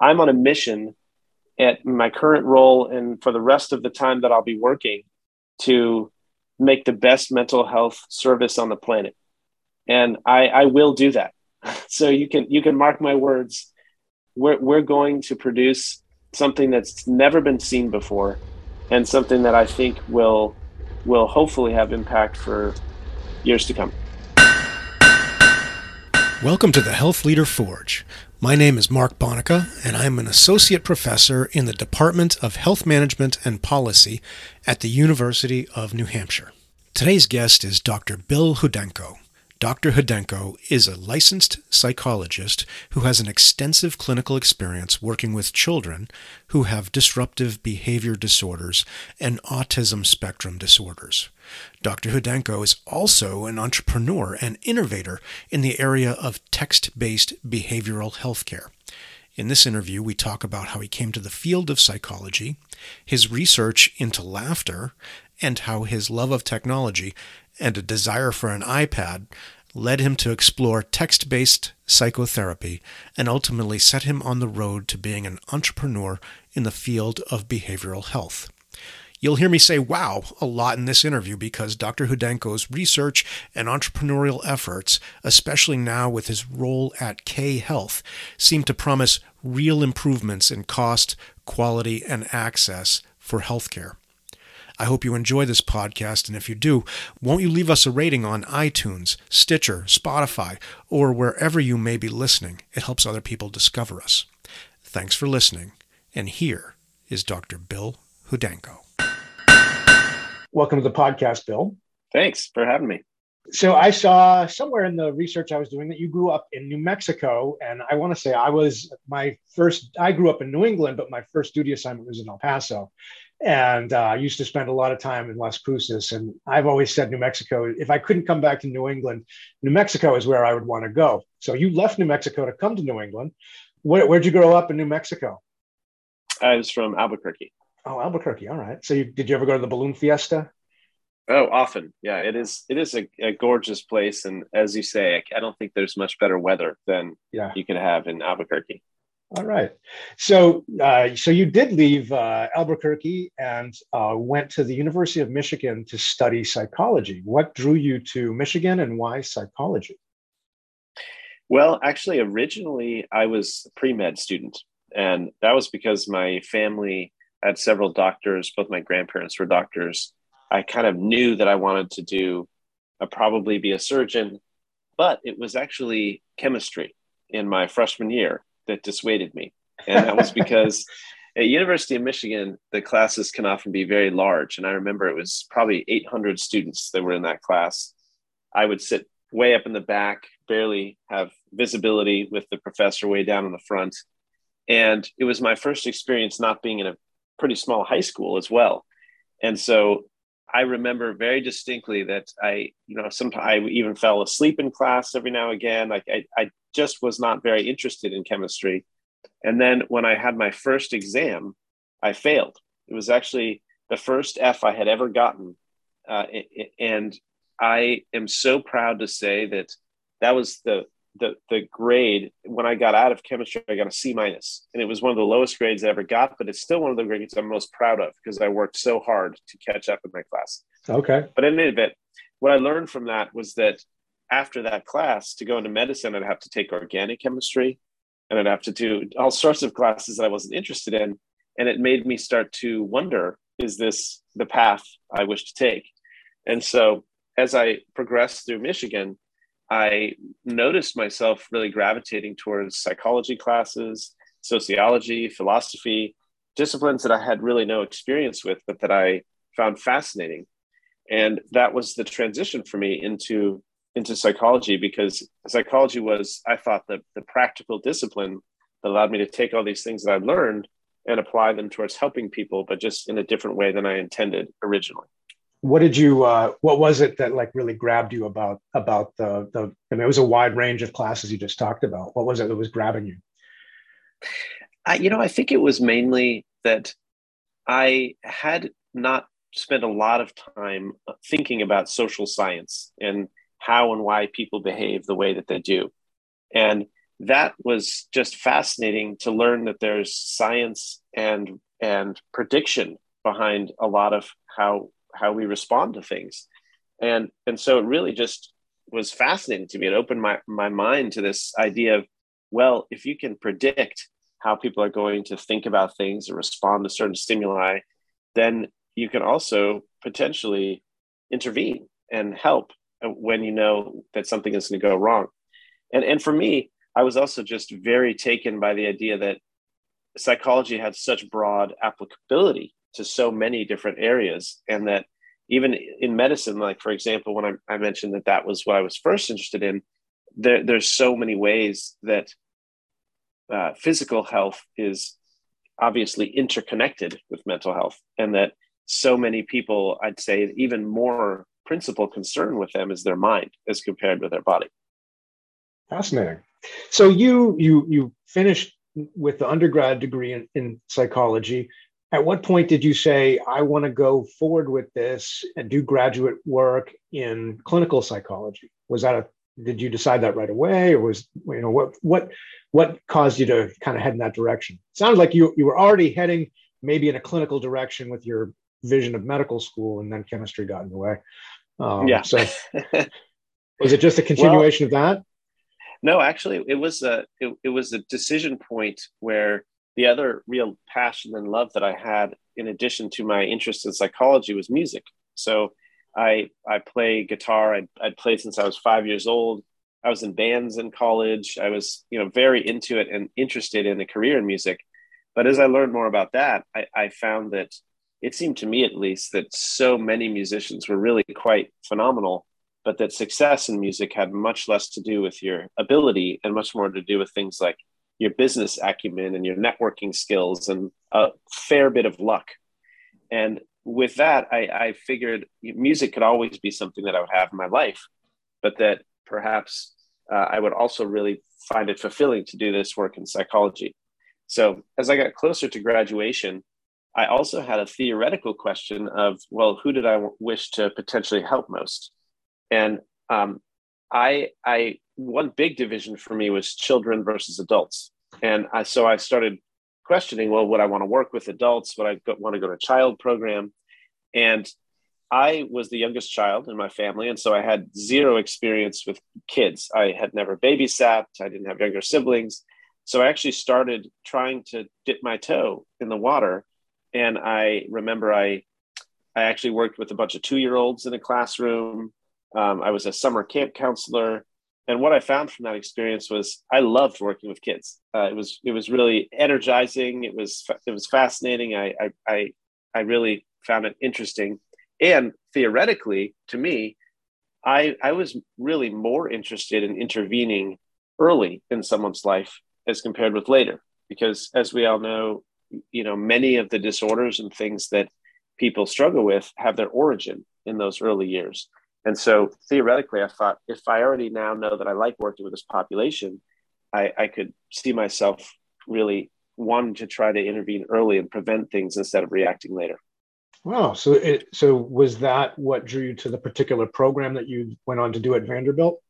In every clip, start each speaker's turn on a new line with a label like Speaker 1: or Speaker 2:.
Speaker 1: I'm on a mission at my current role and for the rest of the time that I'll be working to make the best mental health service on the planet. And I, I will do that. So you can you can mark my words. We're, we're going to produce something that's never been seen before and something that I think will will hopefully have impact for years to come.
Speaker 2: Welcome to the Health Leader Forge. My name is Mark Bonica, and I'm an associate professor in the Department of Health Management and Policy at the University of New Hampshire. Today's guest is Dr. Bill Hudenko. Dr. Hudenko is a licensed psychologist who has an extensive clinical experience working with children who have disruptive behavior disorders and autism spectrum disorders. Dr. Hudenko is also an entrepreneur and innovator in the area of text based behavioral healthcare. In this interview, we talk about how he came to the field of psychology, his research into laughter, and how his love of technology and a desire for an iPad led him to explore text based psychotherapy and ultimately set him on the road to being an entrepreneur in the field of behavioral health. You'll hear me say wow a lot in this interview because Dr. Hudenko's research and entrepreneurial efforts, especially now with his role at K Health, seem to promise real improvements in cost, quality, and access for healthcare. I hope you enjoy this podcast, and if you do, won't you leave us a rating on iTunes, Stitcher, Spotify, or wherever you may be listening? It helps other people discover us. Thanks for listening, and here is Dr. Bill Hudenko. Welcome to the podcast, Bill.
Speaker 1: Thanks for having me.
Speaker 2: So I saw somewhere in the research I was doing that you grew up in New Mexico, and I want to say I was my first. I grew up in New England, but my first duty assignment was in El Paso, and uh, I used to spend a lot of time in Las Cruces. And I've always said New Mexico, if I couldn't come back to New England, New Mexico is where I would want to go. So you left New Mexico to come to New England. Where, where'd you grow up in New Mexico?
Speaker 1: I was from Albuquerque.
Speaker 2: Oh, Albuquerque. All right. So you, did you ever go to the balloon fiesta?
Speaker 1: Oh, often. Yeah, it is. It is a, a gorgeous place, and as you say, I, I, don't think there's much better weather than yeah. you can have in Albuquerque.
Speaker 2: All right. So, uh, so you did leave uh, Albuquerque and uh, went to the University of Michigan to study psychology. What drew you to Michigan, and why psychology?
Speaker 1: Well, actually, originally I was a pre med student, and that was because my family had several doctors. Both my grandparents were doctors. I kind of knew that I wanted to do, uh, probably be a surgeon, but it was actually chemistry in my freshman year that dissuaded me. And that was because at University of Michigan, the classes can often be very large. And I remember it was probably 800 students that were in that class. I would sit way up in the back, barely have visibility with the professor way down in the front. And it was my first experience not being in a pretty small high school as well. And so I remember very distinctly that I, you know, sometimes I even fell asleep in class every now and again. Like I, I just was not very interested in chemistry. And then when I had my first exam, I failed. It was actually the first F I had ever gotten. Uh, and I am so proud to say that that was the, the, the grade when I got out of chemistry, I got a C minus, and it was one of the lowest grades I ever got, but it's still one of the grades I'm most proud of because I worked so hard to catch up in my class.
Speaker 2: Okay.
Speaker 1: But in any event, what I learned from that was that after that class to go into medicine, I'd have to take organic chemistry and I'd have to do all sorts of classes that I wasn't interested in. And it made me start to wonder is this the path I wish to take? And so as I progressed through Michigan, I noticed myself really gravitating towards psychology classes, sociology, philosophy, disciplines that I had really no experience with, but that I found fascinating. And that was the transition for me into into psychology because psychology was, I thought, the, the practical discipline that allowed me to take all these things that I'd learned and apply them towards helping people, but just in a different way than I intended originally.
Speaker 2: What did you? Uh, what was it that like really grabbed you about about the the? I mean, it was a wide range of classes you just talked about. What was it that was grabbing you?
Speaker 1: I, you know, I think it was mainly that I had not spent a lot of time thinking about social science and how and why people behave the way that they do. And that was just fascinating to learn that there's science and and prediction behind a lot of how how we respond to things. And and so it really just was fascinating to me. It opened my my mind to this idea of well if you can predict how people are going to think about things or respond to certain stimuli then you can also potentially intervene and help when you know that something is going to go wrong. And and for me i was also just very taken by the idea that psychology had such broad applicability to so many different areas and that even in medicine like for example when I, I mentioned that that was what i was first interested in there, there's so many ways that uh, physical health is obviously interconnected with mental health and that so many people i'd say even more principal concern with them is their mind as compared with their body.
Speaker 2: Fascinating. So you you you finished with the undergrad degree in, in psychology at what point did you say i want to go forward with this and do graduate work in clinical psychology was that a did you decide that right away or was you know what what what caused you to kind of head in that direction? Sounds like you you were already heading maybe in a clinical direction with your vision of medical school and then chemistry got in the way.
Speaker 1: Um, yeah. so
Speaker 2: was it just a continuation well, of that?
Speaker 1: No actually it was a it, it was a decision point where the other real passion and love that I had, in addition to my interest in psychology, was music. So I I play guitar. I'd, I'd played since I was five years old. I was in bands in college. I was you know very into it and interested in a career in music. But as I learned more about that, I, I found that it seemed to me at least that so many musicians were really quite phenomenal but that success in music had much less to do with your ability and much more to do with things like your business acumen and your networking skills and a fair bit of luck. And with that, I, I figured music could always be something that I would have in my life, but that perhaps uh, I would also really find it fulfilling to do this work in psychology. So as I got closer to graduation, I also had a theoretical question of, well, who did I w- wish to potentially help most? And um, I, I one big division for me was children versus adults. And I, so I started questioning, well, would I want to work with adults? Would I want to go to a child program? And I was the youngest child in my family. And so I had zero experience with kids. I had never babysat, I didn't have younger siblings. So I actually started trying to dip my toe in the water. And I remember I, I actually worked with a bunch of two year olds in a classroom. Um, I was a summer camp counselor and what I found from that experience was I loved working with kids. Uh, it was it was really energizing. It was it was fascinating. I, I I I really found it interesting, and theoretically, to me, I I was really more interested in intervening early in someone's life as compared with later, because as we all know, you know many of the disorders and things that people struggle with have their origin in those early years. And so theoretically, I thought if I already now know that I like working with this population, I, I could see myself really wanting to try to intervene early and prevent things instead of reacting later.
Speaker 2: Wow. So it so was that what drew you to the particular program that you went on to do at Vanderbilt?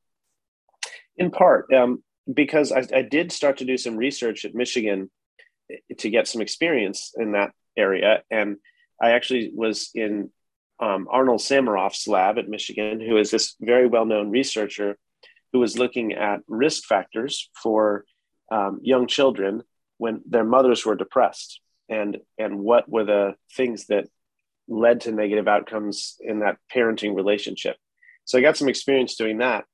Speaker 1: In part, um, because I, I did start to do some research at Michigan to get some experience in that area, and I actually was in um, Arnold Sameroff's lab at Michigan, who is this very well known researcher who was looking at risk factors for um, young children when their mothers were depressed and, and what were the things that led to negative outcomes in that parenting relationship. So I got some experience doing that.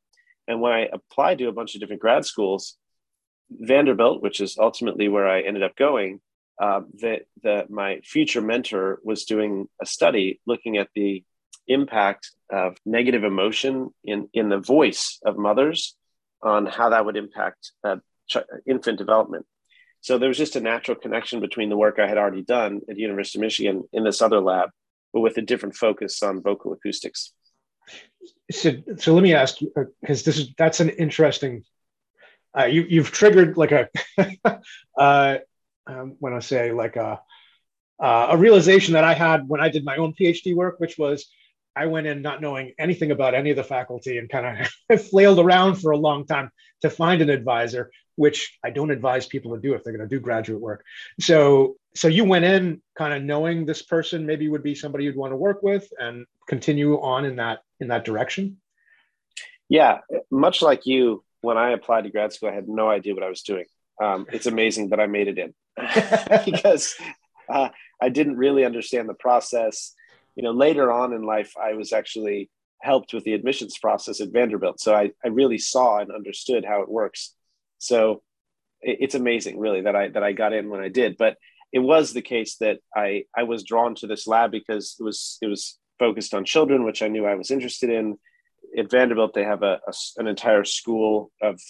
Speaker 1: And when I applied to a bunch of different grad schools, Vanderbilt, which is ultimately where I ended up going, uh, that that my future mentor was doing a study looking at the impact of negative emotion in in the voice of mothers on how that would impact uh, ch- infant development. So there was just a natural connection between the work I had already done at University of Michigan in this other lab, but with a different focus on vocal acoustics.
Speaker 2: So, so let me ask you, because uh, this is that's an interesting. Uh, you, you've triggered like a uh, um, when I say like a, uh, a realization that I had when I did my own PhD work, which was I went in not knowing anything about any of the faculty and kind of flailed around for a long time to find an advisor, which I don't advise people to do if they're going to do graduate work. So, so you went in kind of knowing this person maybe would be somebody you'd want to work with and continue on in that in that direction.
Speaker 1: Yeah, much like you, when I applied to grad school, I had no idea what I was doing. Um, it's amazing that I made it in because uh, I didn't really understand the process. You know, later on in life, I was actually helped with the admissions process at Vanderbilt. So I, I really saw and understood how it works. So it, it's amazing, really, that I that I got in when I did. But it was the case that I I was drawn to this lab because it was it was focused on children, which I knew I was interested in. At Vanderbilt, they have a, a an entire school of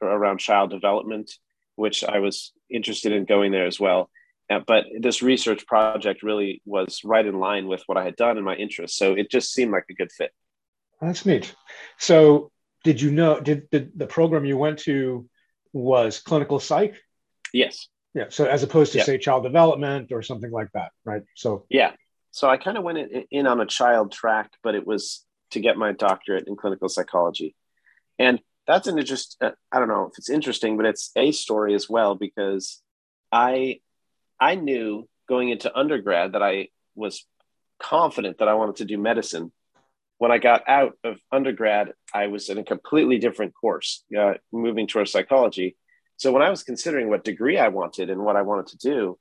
Speaker 1: around child development, which I was interested in going there as well. Uh, but this research project really was right in line with what I had done and my interests. So it just seemed like a good fit.
Speaker 2: That's neat. So did you know, did, did the program you went to was clinical psych?
Speaker 1: Yes.
Speaker 2: Yeah. So as opposed to yeah. say child development or something like that, right? So
Speaker 1: yeah. So I kind of went in, in on a child track, but it was to get my doctorate in clinical psychology. And that's an interest. Uh, I don't know if it's interesting, but it's a story as well because I I knew going into undergrad that I was confident that I wanted to do medicine. When I got out of undergrad, I was in a completely different course, uh, moving towards psychology. So when I was considering what degree I wanted and what I wanted to do,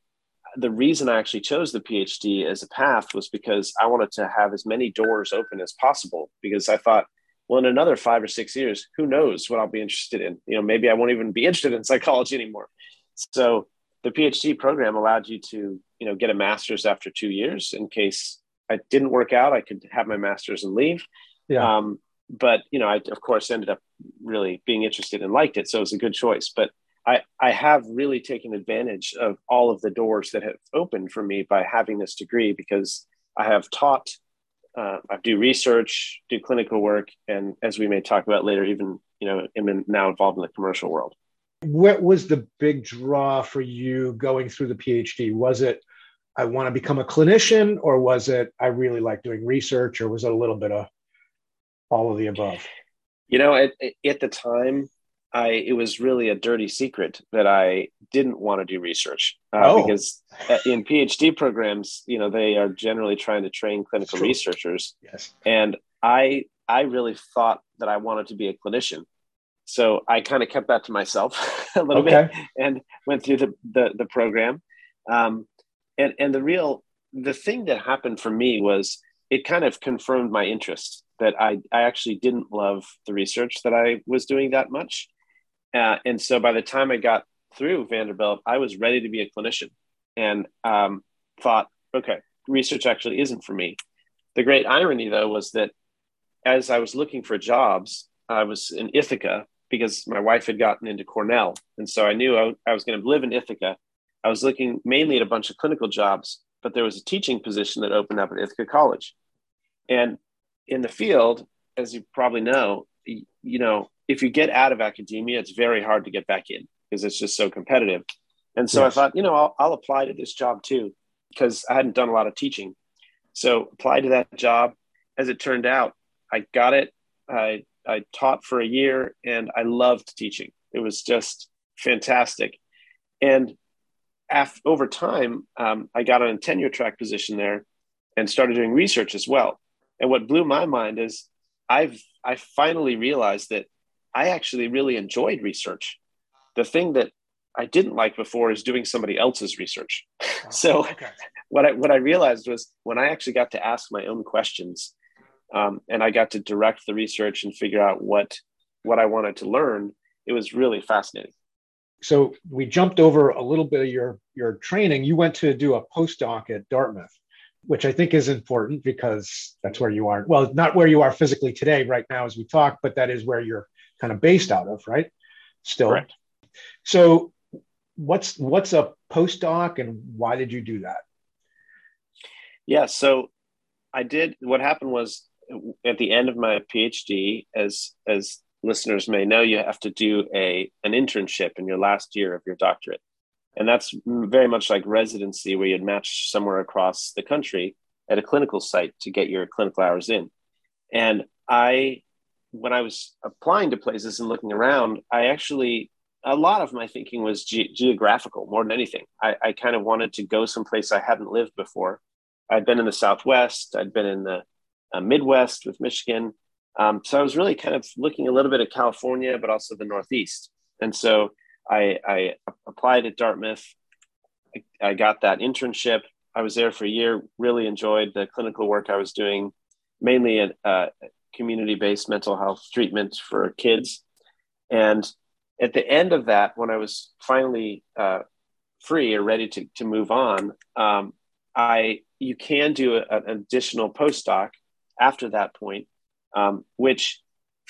Speaker 1: the reason I actually chose the PhD as a path was because I wanted to have as many doors open as possible. Because I thought, well, in another five or six years, who knows what I'll be interested in? You know, maybe I won't even be interested in psychology anymore. So the PhD program allowed you to, you know, get a master's after two years in case I didn't work out, I could have my master's and leave. Yeah. Um, but you know, I of course ended up really being interested and liked it, so it was a good choice. But I I have really taken advantage of all of the doors that have opened for me by having this degree because I have taught, uh, I do research, do clinical work, and as we may talk about later, even you know, am now involved in the commercial world.
Speaker 2: What was the big draw for you going through the PhD? Was it I want to become a clinician, or was it I really like doing research, or was it a little bit of all of the above?
Speaker 1: You know, at, at the time, I it was really a dirty secret that I didn't want to do research uh, oh. because in PhD programs, you know, they are generally trying to train clinical researchers.
Speaker 2: Yes,
Speaker 1: and I I really thought that I wanted to be a clinician. So I kind of kept that to myself a little okay. bit and went through the the, the program. Um, and and the real the thing that happened for me was it kind of confirmed my interest that I I actually didn't love the research that I was doing that much. Uh, and so by the time I got through Vanderbilt, I was ready to be a clinician and um, thought, okay, research actually isn't for me. The great irony, though, was that as I was looking for jobs, I was in Ithaca because my wife had gotten into Cornell. And so I knew I, I was going to live in Ithaca. I was looking mainly at a bunch of clinical jobs, but there was a teaching position that opened up at Ithaca College. And in the field, as you probably know, you know, if you get out of academia, it's very hard to get back in because it's just so competitive. And so yes. I thought, you know, I'll, I'll apply to this job too, because I hadn't done a lot of teaching. So applied to that job. As it turned out, I got it. I I taught for a year and I loved teaching. It was just fantastic. And after, over time, um, I got on a tenure track position there and started doing research as well. And what blew my mind is I've I finally realized that I actually really enjoyed research. The thing that I didn't like before is doing somebody else's research. Oh, so okay. what I what I realized was when I actually got to ask my own questions um, and I got to direct the research and figure out what what I wanted to learn. It was really fascinating.
Speaker 2: So we jumped over a little bit of your your training. You went to do a postdoc at Dartmouth, which I think is important because that's where you are. Well, not where you are physically today, right now as we talk, but that is where you're kind of based out of, right? Still.
Speaker 1: Correct.
Speaker 2: So what's what's a postdoc and why did you do that?
Speaker 1: Yeah, so I did what happened was at the end of my PhD, as as listeners may know, you have to do a an internship in your last year of your doctorate, and that's very much like residency, where you'd match somewhere across the country at a clinical site to get your clinical hours in. And I, when I was applying to places and looking around, I actually, a lot of my thinking was ge- geographical more than anything. I, I kind of wanted to go someplace I hadn't lived before. I'd been in the Southwest, I'd been in the uh, Midwest with Michigan. Um, so I was really kind of looking a little bit at California, but also the Northeast. And so I, I applied at Dartmouth. I, I got that internship. I was there for a year, really enjoyed the clinical work I was doing, mainly in uh, community based mental health treatment for kids. And at the end of that, when I was finally uh, free or ready to, to move on, um, I you can do a, an additional postdoc after that point, um, which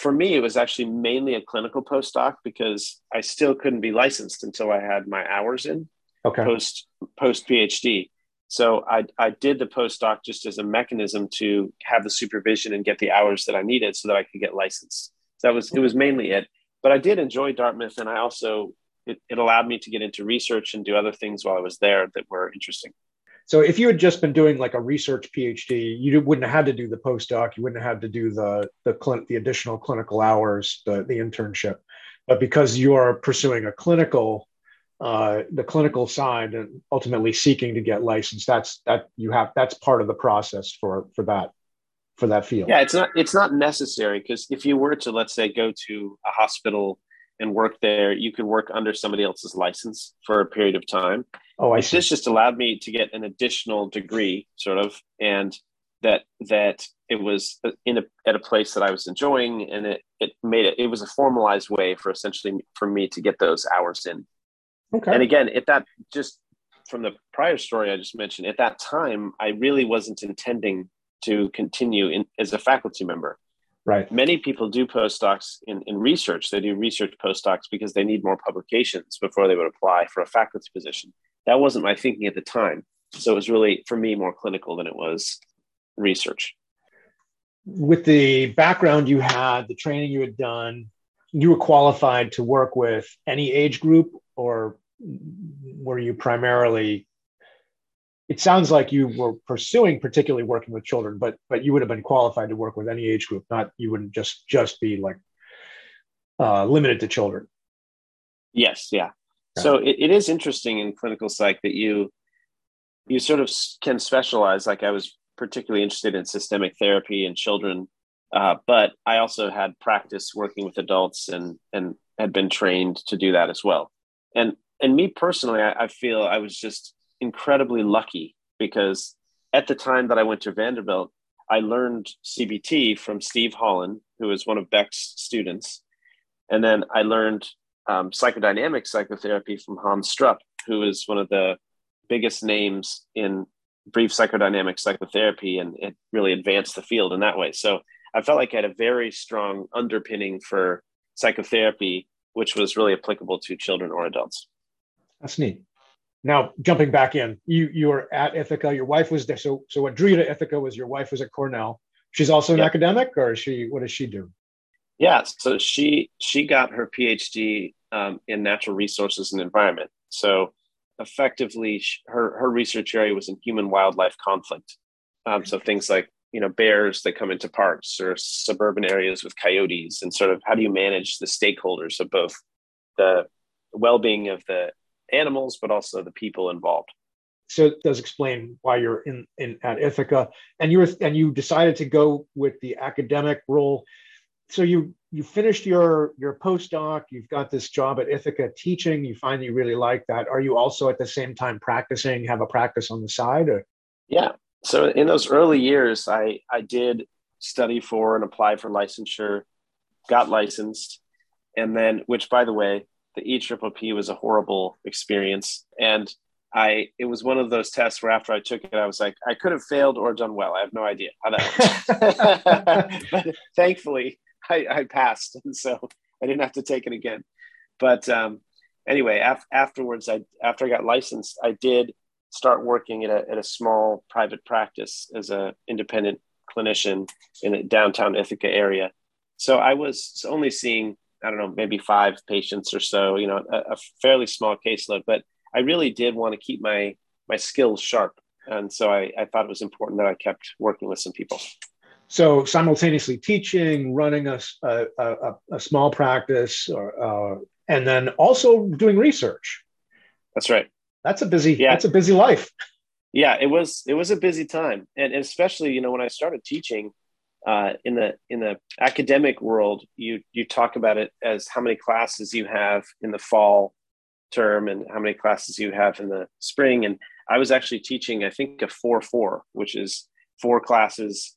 Speaker 1: for me, it was actually mainly a clinical postdoc because I still couldn't be licensed until I had my hours in
Speaker 2: okay.
Speaker 1: post post PhD. So I, I did the postdoc just as a mechanism to have the supervision and get the hours that I needed so that I could get licensed. So that was it was mainly it. But I did enjoy Dartmouth, and I also it, it allowed me to get into research and do other things while I was there that were interesting.
Speaker 2: So if you had just been doing like a research PhD, you wouldn't have had to do the postdoc. You wouldn't have had to do the the clin- the additional clinical hours, the the internship. But because you are pursuing a clinical, uh, the clinical side, and ultimately seeking to get licensed, that's that you have that's part of the process for for that for that field.
Speaker 1: Yeah, it's not it's not necessary because if you were to let's say go to a hospital and work there, you could work under somebody else's license for a period of time.
Speaker 2: Oh, I see.
Speaker 1: This just allowed me to get an additional degree, sort of, and that that it was in a at a place that I was enjoying, and it it made it it was a formalized way for essentially for me to get those hours in.
Speaker 2: Okay.
Speaker 1: And again, at that just from the prior story I just mentioned, at that time I really wasn't intending to continue in as a faculty member.
Speaker 2: Right.
Speaker 1: Many people do postdocs in, in research. They do research postdocs because they need more publications before they would apply for a faculty position that wasn't my thinking at the time. So it was really, for me, more clinical than it was research.
Speaker 2: With the background you had, the training you had done, you were qualified to work with any age group, or were you primarily? It sounds like you were pursuing particularly working with children, but but you would have been qualified to work with any age group. Not you wouldn't just just be like uh, limited to children.
Speaker 1: Yes, yeah. So it, it is interesting in clinical psych that you you sort of can specialize. Like I was particularly interested in systemic therapy and children, uh, but I also had practice working with adults and and had been trained to do that as well. And and me personally, I, I feel I was just incredibly lucky because at the time that I went to Vanderbilt, I learned CBT from Steve Hollon, who was one of Beck's students. And then I learned um, psychodynamic psychotherapy from Hans Strupp, who is one of the biggest names in brief psychodynamic psychotherapy, and it really advanced the field in that way. So I felt like I had a very strong underpinning for psychotherapy, which was really applicable to children or adults.
Speaker 2: That's neat. Now jumping back in, you you were at Ithaca. Your wife was there. So so what drew you to Ithaca was your wife was at Cornell. She's also an yeah. academic, or is she? What does she do?
Speaker 1: Yeah, so she she got her PhD um, in natural resources and environment. So effectively, her her research area was in human wildlife conflict. Um, so things like you know bears that come into parks or suburban areas with coyotes, and sort of how do you manage the stakeholders of both the well-being of the animals, but also the people involved.
Speaker 2: So it does explain why you're in, in at Ithaca, and you were and you decided to go with the academic role. So you you finished your your postdoc. You've got this job at ithaca teaching. You find you really like that. Are you also at the same time practicing have a practice on the side or?
Speaker 1: yeah. So in those early years i i did study for and apply for licensure got licensed and then which by the way the EPPP was a horrible experience and I it was one of those tests where after I took it, I was like, I could have failed or done well. I have no idea how that. but thankfully, I, I passed, and so I didn't have to take it again. But um, anyway, af- afterwards, I after I got licensed, I did start working at a, at a small private practice as an independent clinician in a downtown Ithaca area. So I was only seeing, I don't know, maybe five patients or so, you know, a, a fairly small caseload, but I really did want to keep my my skills sharp And so I, I thought it was important that I kept working with some people.
Speaker 2: So simultaneously teaching, running a, a, a, a small practice, or, uh, and then also doing research.
Speaker 1: That's right.
Speaker 2: That's a busy. Yeah. That's a busy life.
Speaker 1: Yeah, it was. It was a busy time, and, and especially you know when I started teaching uh, in the in the academic world, you you talk about it as how many classes you have in the fall term and how many classes you have in the spring. And I was actually teaching, I think, a four four, which is four classes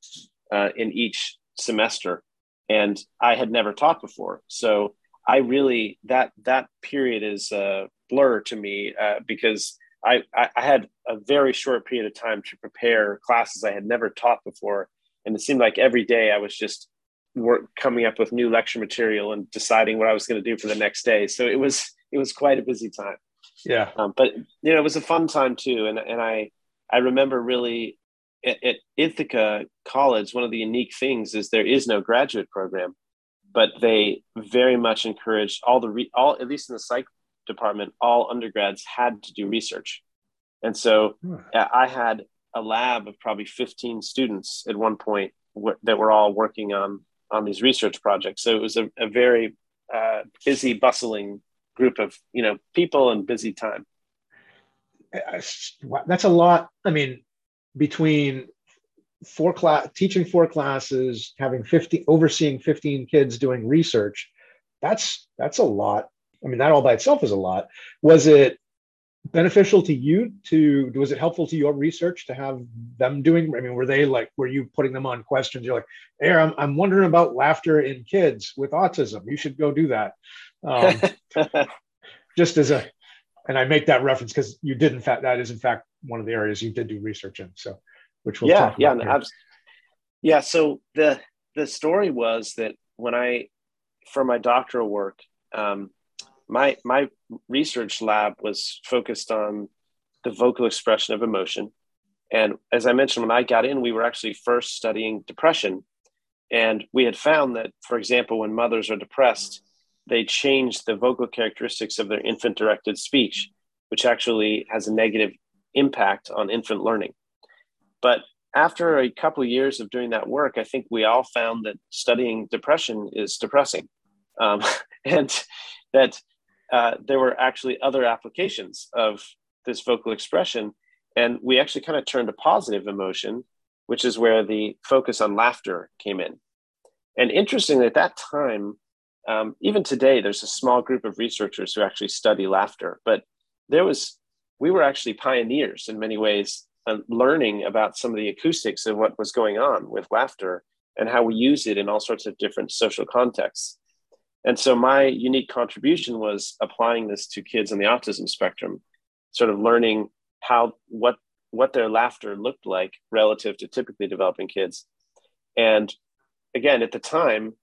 Speaker 1: uh, in each semester, and I had never taught before, so I really that that period is a blur to me uh, because I, I had a very short period of time to prepare classes I had never taught before, and it seemed like every day I was just work coming up with new lecture material and deciding what I was going to do for the next day. So it was it was quite a busy time.
Speaker 2: Yeah,
Speaker 1: um, but you know it was a fun time too, and and I I remember really at, at Ithaca College one of the unique things is there is no graduate program, but they very much encouraged all the re, all at least in the psych department all undergrads had to do research, and so hmm. I had a lab of probably 15 students at one point that were all working on on these research projects. So it was a, a very uh, busy, bustling group of you know people and busy time.
Speaker 2: That's a lot. I mean, between four class teaching four classes, having 50 overseeing 15 kids doing research, that's that's a lot. I mean, that all by itself is a lot. Was it beneficial to you to was it helpful to your research to have them doing i mean were they like were you putting them on questions? You're like hey i'm, I'm wondering about laughter in kids with autism. You should go do that. Um, just as a and i make that reference because you did in fact that is in fact one of the areas you did do research in so which we'll
Speaker 1: yeah yeah no, yeah so the the story was that when i for my doctoral work um, my my research lab was focused on the vocal expression of emotion. And as i mentioned when i got in we were actually first studying depression. And we had found that for example when mothers are depressed they change the vocal characteristics of their infant directed speech which actually has a negative impact on infant learning. But after a couple of years of doing that work i think we all found that studying depression is depressing. Um, and that uh, there were actually other applications of this vocal expression. And we actually kind of turned to positive emotion, which is where the focus on laughter came in. And interestingly, at that time, um, even today, there's a small group of researchers who actually study laughter. But there was, we were actually pioneers in many ways, uh, learning about some of the acoustics of what was going on with laughter and how we use it in all sorts of different social contexts. And so my unique contribution was applying this to kids on the autism spectrum, sort of learning how what what their laughter looked like relative to typically developing kids. And again, at the time,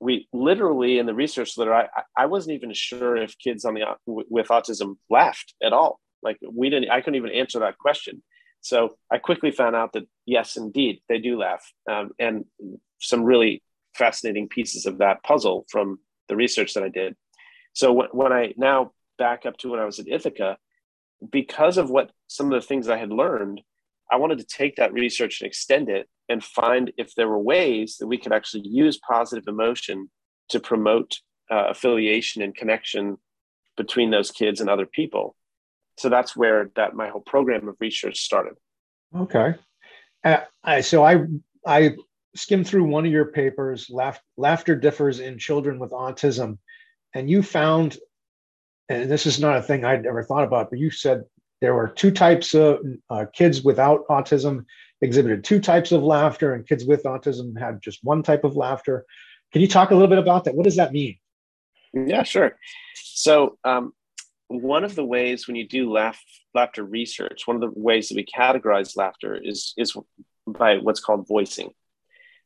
Speaker 1: we literally in the research literature, I, I wasn't even sure if kids on the with autism laughed at all. Like we didn't, I couldn't even answer that question. So I quickly found out that yes, indeed, they do laugh, um, and some really fascinating pieces of that puzzle from the research that I did. So when, I now back up to when I was at Ithaca, because of what some of the things I had learned, I wanted to take that research and extend it and find if there were ways that we could actually use positive emotion to promote uh, affiliation and connection between those kids and other people. So that's where that my whole program of research started.
Speaker 2: Okay. Uh, I, so I I skimmed through one of your papers, Laugh, Laughter Differs in Children with Autism, and you found, and this is not a thing I'd ever thought about, but you said there were two types of uh, kids without autism exhibited two types of laughter, and kids with autism had just one type of laughter. Can you talk a little bit about that? What does that mean?
Speaker 1: Yeah, sure. So, um, one of the ways when you do laugh, laughter research, one of the ways that we categorize laughter is is by what's called voicing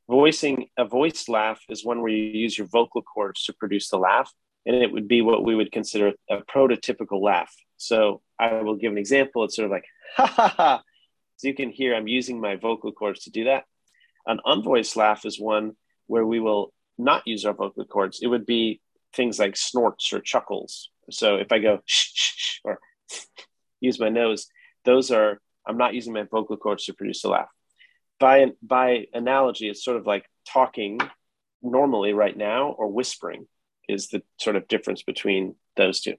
Speaker 1: voicing a voiced laugh is one where you use your vocal cords to produce the laugh and it would be what we would consider a prototypical laugh. So i will give an example. It's sort of like ha ha ha. So you can hear i'm using my vocal cords to do that. An unvoiced laugh is one where we will not use our vocal cords. It would be things like snorts or chuckles. So if i go shh, shh, shh or use my nose those are I'm not using my vocal cords to produce a laugh. By, by analogy, it's sort of like talking normally right now or whispering is the sort of difference between those two.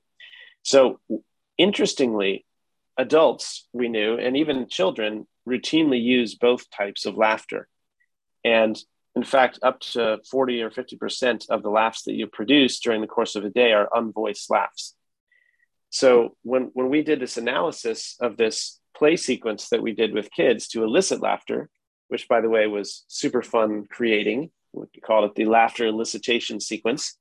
Speaker 1: So, interestingly, adults we knew, and even children, routinely use both types of laughter. And in fact, up to 40 or 50% of the laughs that you produce during the course of a day are unvoiced laughs. So when, when we did this analysis of this play sequence that we did with kids to elicit laughter, which by the way was super fun creating, we call it the laughter elicitation sequence,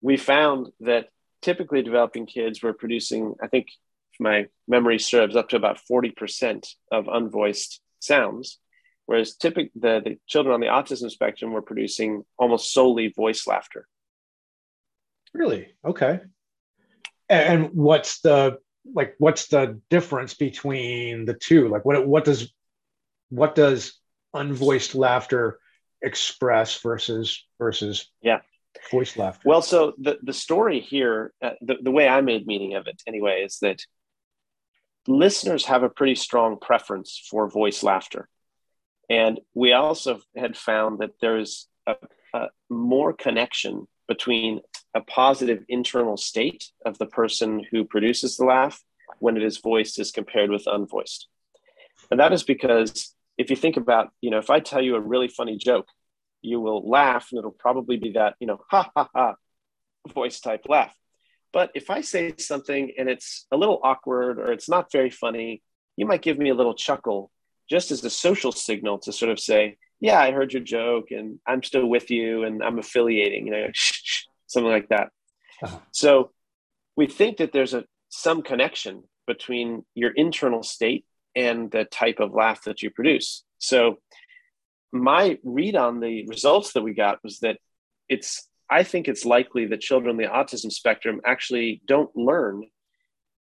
Speaker 1: we found that typically developing kids were producing, I think if my memory serves, up to about 40% of unvoiced sounds, whereas typically the, the children on the autism spectrum were producing almost solely voice laughter.
Speaker 2: Really? Okay. And what's the like what's the difference between the two? Like what what does what does unvoiced laughter express versus versus
Speaker 1: yeah
Speaker 2: voice laughter?
Speaker 1: Well, so the, the story here, uh, the, the way I made meaning of it anyway, is that listeners have a pretty strong preference for voice laughter. And we also had found that there's a, a more connection between a positive internal state of the person who produces the laugh when it is voiced as compared with unvoiced. And that is because if you think about, you know, if I tell you a really funny joke, you will laugh and it'll probably be that, you know, ha ha ha voice type laugh. But if I say something and it's a little awkward or it's not very funny, you might give me a little chuckle just as a social signal to sort of say, yeah, I heard your joke and I'm still with you and I'm affiliating, you know, something like that. Uh-huh. So we think that there's a some connection between your internal state and the type of laugh that you produce. So my read on the results that we got was that it's I think it's likely that children on the autism spectrum actually don't learn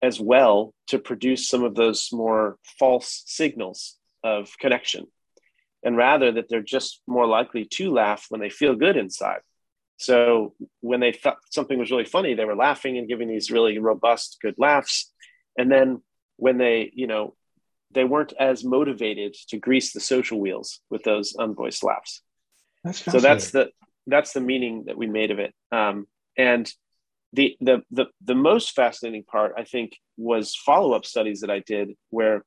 Speaker 1: as well to produce some of those more false signals of connection. And rather that they're just more likely to laugh when they feel good inside. So when they thought something was really funny, they were laughing and giving these really robust, good laughs. And then when they, you know, they weren't as motivated to grease the social wheels with those unvoiced laughs. That's so that's the that's the meaning that we made of it. Um, and the, the the the most fascinating part, I think, was follow up studies that I did where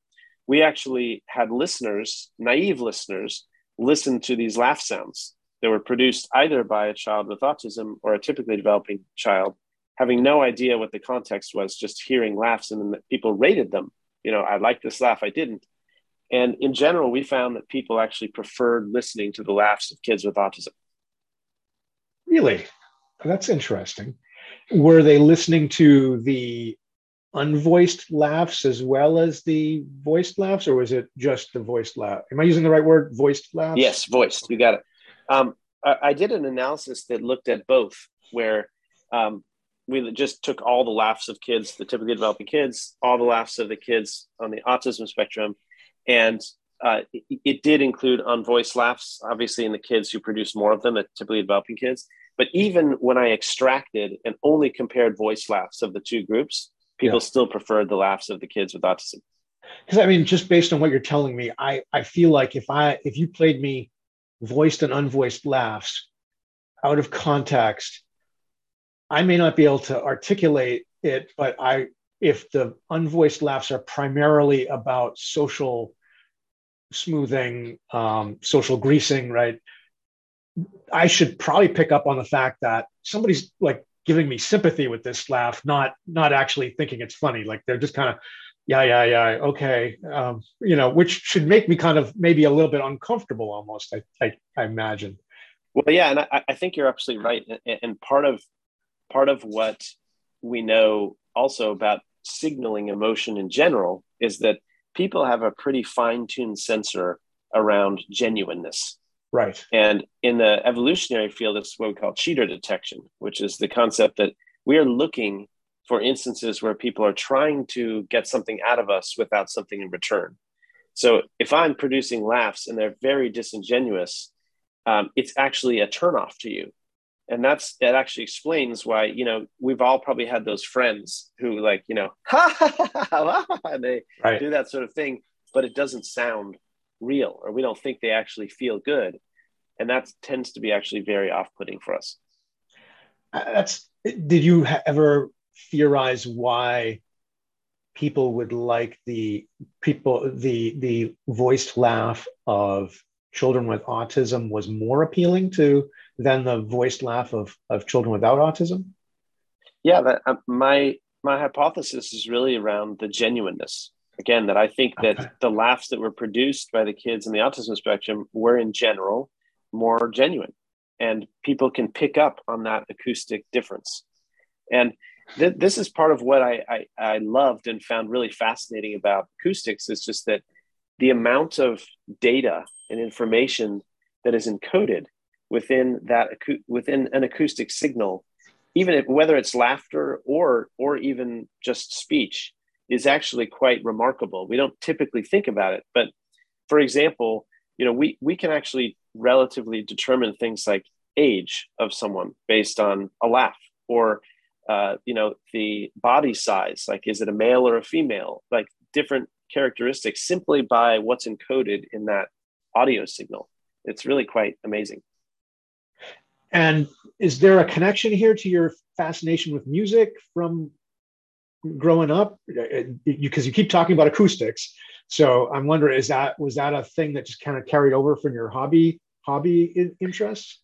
Speaker 1: we actually had listeners, naive listeners, listen to these laugh sounds that were produced either by a child with autism or a typically developing child, having no idea what the context was, just hearing laughs, and then people rated them you know, I like this laugh, I didn't. And in general, we found that people actually preferred listening to the laughs of kids with autism.
Speaker 2: Really? That's interesting. Were they listening to the unvoiced laughs as well as the voiced laughs, or was it just the voiced laugh? Am I using the right word? Voiced laughs?
Speaker 1: Yes, voiced. You got it. Um, I, I, did an analysis that looked at both, where um, we just took all the laughs of kids, the typically developing kids, all the laughs of the kids on the autism spectrum, and uh, it, it, did include unvoiced laughs, obviously in the kids who produce more of them, the typically developing kids. But even when I extracted and only compared voice laughs of the two groups, people yeah. still preferred the laughs of the kids with autism.
Speaker 2: Because I mean, just based on what you're telling me, I I feel like if I if you played me voiced and unvoiced laughs out of context I may not be able to articulate it, but I, if the unvoiced laughs are primarily about social smoothing, um, social greasing, right? I should probably pick up on the fact that somebody's like giving me sympathy with this laugh, not not actually thinking it's funny. Like they're just kind of, yeah, yeah, yeah, okay, um, you know, which should make me kind of maybe a little bit uncomfortable almost. I I, I imagine.
Speaker 1: Well, yeah, and I, I think you're absolutely right. And part of part of what we know also about signaling emotion in general is that people have a pretty fine-tuned sensor around genuineness.
Speaker 2: Right.
Speaker 1: And in the evolutionary field it's what we call cheater detection which is the concept that we are looking for instances where people are trying to get something out of us without something in return. So if i'm producing laughs and they're very disingenuous um, it's actually a turnoff to you and that's that actually explains why you know we've all probably had those friends who like you know ha, ha, ha, ha and they right. do that sort of thing but it doesn't sound real or we don't think they actually feel good. And that tends to be actually very off putting for us.
Speaker 2: Uh, that's, did you ever theorize why people would like the people the the voiced laugh of children with autism was more appealing to than the voiced laugh of of children without autism?
Speaker 1: Yeah that uh, my my hypothesis is really around the genuineness. Again that i think that okay. the laughs that were produced by the kids in the autism spectrum were in general more genuine. And people can pick up on that acoustic difference. And th- this is part of what I, I, I loved and found really fascinating about acoustics is just that the amount of data and information that is encoded within that within an acoustic signal even if, whether it's laughter or or even just speech is actually quite remarkable. We don't typically think about it but for example you know we we can actually relatively determine things like age of someone based on a laugh or uh, you know the body size. Like is it a male or a female? Like different characteristics simply by what's encoded in that audio signal. It's really quite amazing
Speaker 2: and is there a connection here to your fascination with music from growing up? Because you, keep talking about acoustics. So i'm wondering is that was that a thing that just kind of carried over from your hobby hobby interests?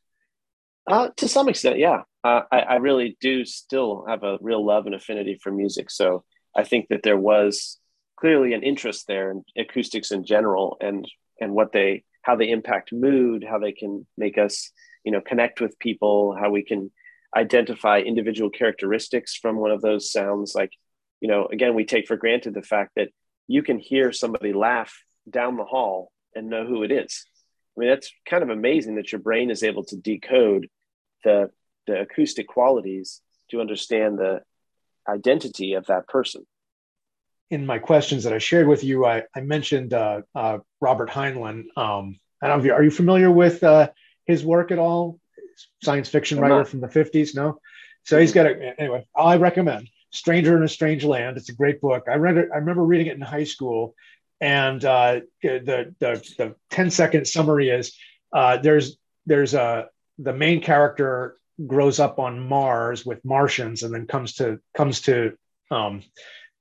Speaker 1: Uh, to some extent yeah. Uh, I, I, really do still have a real love and affinity for music. So I think that there was clearly an interest there in acoustics in general and and what they how they impact mood, how they can make us you know connect with people, how we can identify individual characteristics from one of those sounds. Like you know, again, we take for granted the fact that you can hear somebody laugh down the hall and know who it is. I mean, that's kind of amazing that your brain is able to decode the the acoustic qualities to understand the identity of that person.
Speaker 2: In my questions that I shared with you, I, I mentioned uh, uh, Robert Heinlein. Um, I don't know if you, are you familiar with uh, his work at all? Science fiction I'm writer not. from the 50s? No? So he's got it. Anyway, I recommend Stranger in a Strange Land. It's a great book. I read it. I remember reading it in high school. And uh, the, the, the 10 second summary is uh, there's, there's a, the main character grows up on Mars with Martians and then comes to comes to um,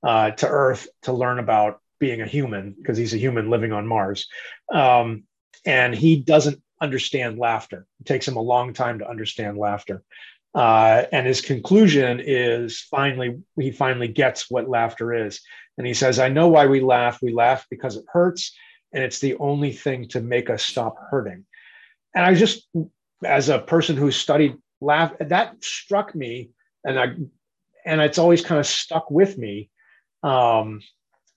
Speaker 2: uh, to Earth to learn about being a human because he's a human living on Mars, um, and he doesn't understand laughter. It takes him a long time to understand laughter. Uh, and his conclusion is finally he finally gets what laughter is and he says i know why we laugh we laugh because it hurts and it's the only thing to make us stop hurting and i just as a person who studied laugh that struck me and i and it's always kind of stuck with me um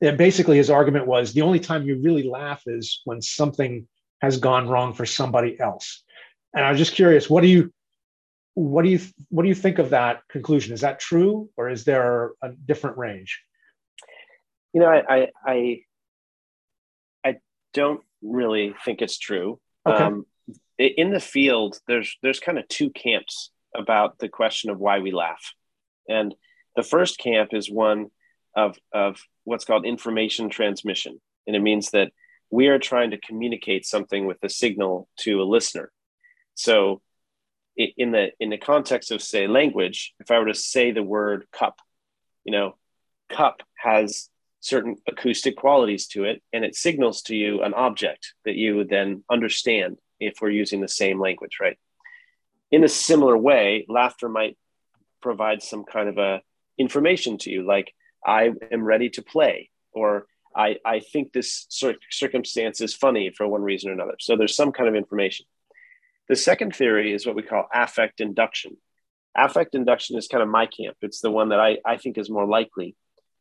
Speaker 2: and basically his argument was the only time you really laugh is when something has gone wrong for somebody else. And i was just curious what do you what do you what do you think of that conclusion? Is that true or is there a different range?
Speaker 1: You know i i i, I don't really think it's true. Okay. um, in the field there's there's kind of two camps about the question of why we laugh. And the first camp is one of of what's called information transmission. And it means that we are trying to communicate something with a signal to a listener so in the in the context of say language if i were to say the word cup you know cup has certain acoustic qualities to it and it signals to you an object that you would then understand if we're using the same language, right? In a similar way, laughter might provide some kind of a information to you, like I am ready to play, or I, I think this cir- circumstance is funny for one reason or another. So there's some kind of information. The second theory is what we call affect induction. Affect induction is kind of my camp. It's the one that I, I think is more likely.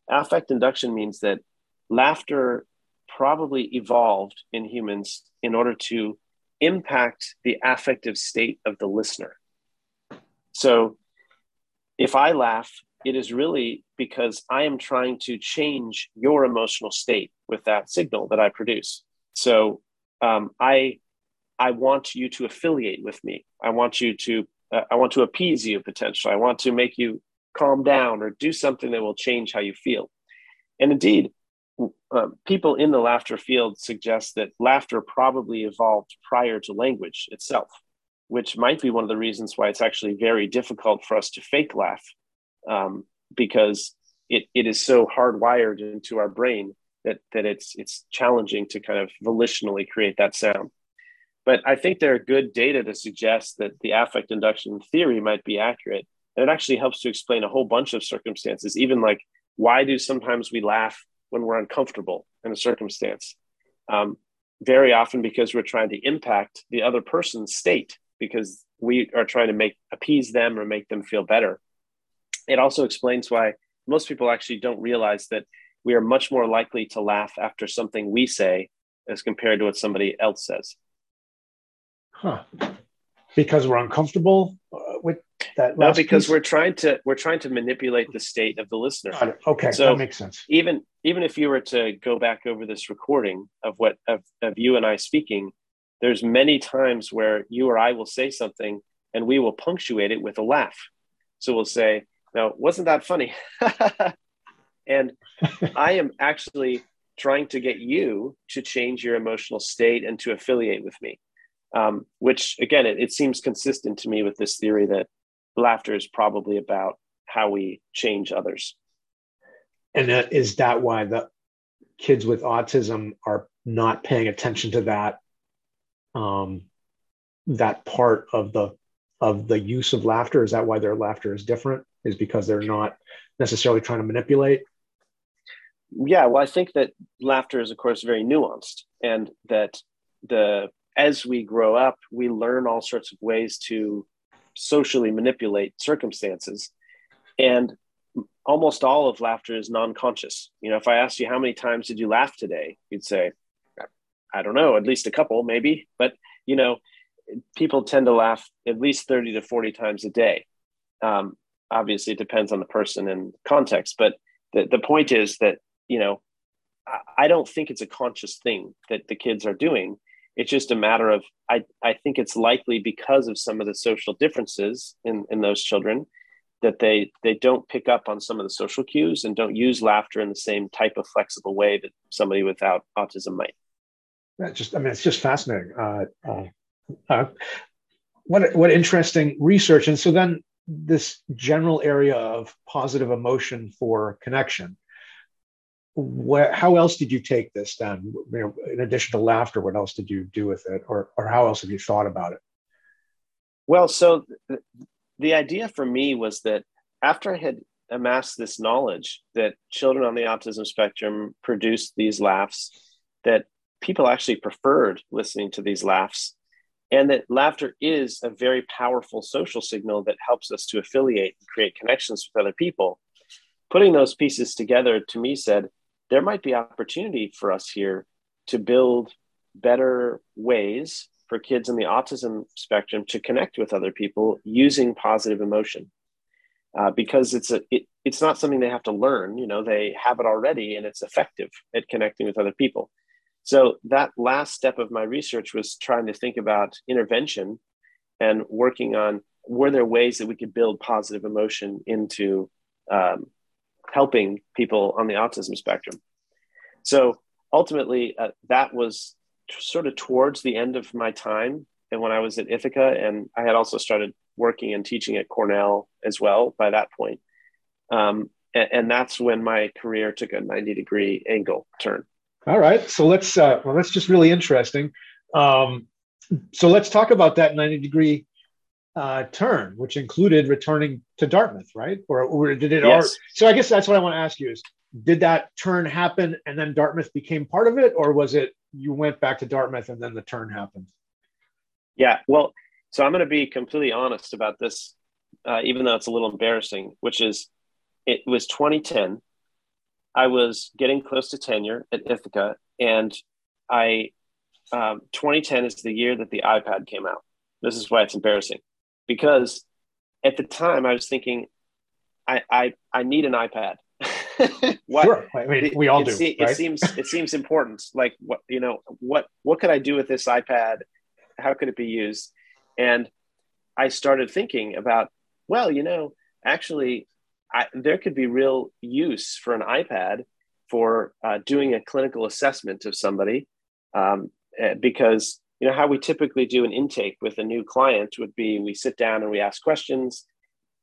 Speaker 1: Affect induction means that laughter probably evolved in humans in order to impact the affective state of the listener. So if I laugh, it is really because I am trying to change your emotional state with that signal that I produce. So um, I I want you to affiliate with me. I want you to uh, I want to appease you potentially. I want to make you calm down or do something that will change how you feel. And indeed, uh, people in the laughter field suggest that laughter probably evolved prior to language itself, which might be one of the reasons why it's actually very difficult for us to fake laugh, um, because it, it is so hardwired into our brain that that it's it's challenging to kind of volitionally create that sound. But I think there are good data to suggest that the affect induction theory might be accurate. And it actually helps to explain a whole bunch of circumstances, even like why do sometimes we laugh when we're uncomfortable in a circumstance? Um, very often because we're trying to impact the other person's state because we are trying to make appease them or make them feel better. It also explains why most people actually don't realize that we are much more likely to laugh after something we say as compared to what somebody else says.
Speaker 2: Huh. Because we're uncomfortable uh, with that.
Speaker 1: No, because piece? we're trying to we're trying to manipulate the state of the listener.
Speaker 2: Okay, so that makes sense.
Speaker 1: Even even if you were to go back over this recording of what of, of you and I speaking, there's many times where you or I will say something and we will punctuate it with a laugh. So we'll say, "Now, wasn't that funny?" and I am actually trying to get you to change your emotional state and to affiliate with me um, which again, it, it seems consistent to me with this theory that laughter is probably about how we change others.
Speaker 2: And that, is that why the kids with autism are not paying attention to that um, that part of the of the use of laughter? Is that why their laughter is different? Is because they're not necessarily trying to manipulate?
Speaker 1: Yeah, well, I think that laughter is, of course, very nuanced, and that the as we grow up, we learn all sorts of ways to socially manipulate circumstances. And almost all of laughter is non-conscious. You know, if I asked you how many times did you laugh today, you'd say, I don't know, at least a couple, maybe. But you know, people tend to laugh at least 30 to 40 times a day. Um, obviously, it depends on the person and context. But the, the point is that, you know, I, I don't think it's a conscious thing that the kids are doing it's just a matter of I, I think it's likely because of some of the social differences in, in those children that they they don't pick up on some of the social cues and don't use laughter in the same type of flexible way that somebody without autism might.
Speaker 2: That just I mean it's just fascinating. Uh, uh, uh, what what interesting research and so then this general area of positive emotion for connection where, how else did you take this then? You know, in addition to laughter, what else did you do with it, or or how else have you thought about it?
Speaker 1: Well, so th- the idea for me was that after I had amassed this knowledge that children on the autism spectrum produce these laughs, that people actually preferred listening to these laughs, and that laughter is a very powerful social signal that helps us to affiliate and create connections with other people. Putting those pieces together to me said, there might be opportunity for us here to build better ways for kids in the autism spectrum to connect with other people using positive emotion uh, because it's a it, it's not something they have to learn you know they have it already and it's effective at connecting with other people so that last step of my research was trying to think about intervention and working on were there ways that we could build positive emotion into um, helping people on the autism spectrum. So ultimately, uh, that was t- sort of towards the end of my time and when I was at Ithaca, and I had also started working and teaching at Cornell as well by that point. Um, and, and, that's when my career took a 90 degree angle turn.
Speaker 2: All right. So let's, uh, well, that's just really interesting. Um, so let's talk about that 90 degree uh, turn, which included returning to Dartmouth, right? Or, or did it? Yes. Or, so I guess that's what I want to ask you: is did that turn happen and then Dartmouth became part of it, or was it you went back to Dartmouth and then the turn happened?
Speaker 1: Yeah, well, so I'm going to be completely honest about this, uh, even though it's a little embarrassing. Which is, it was 2010. I was getting close to tenure at Ithaca, and I um, 2010 is the year that the iPad came out. This is why it's embarrassing because at the time I was thinking, I I, I need an iPad.
Speaker 2: what, sure. I mean, we all
Speaker 1: it,
Speaker 2: do.
Speaker 1: It, right? it seems it seems important. Like what you know, what what could I do with this iPad? How could it be used? And I started thinking about, well, you know, actually, I, there could be real use for an iPad for uh, doing a clinical assessment of somebody um, eh, because you know how we typically do an intake with a new client would be we sit down and we ask questions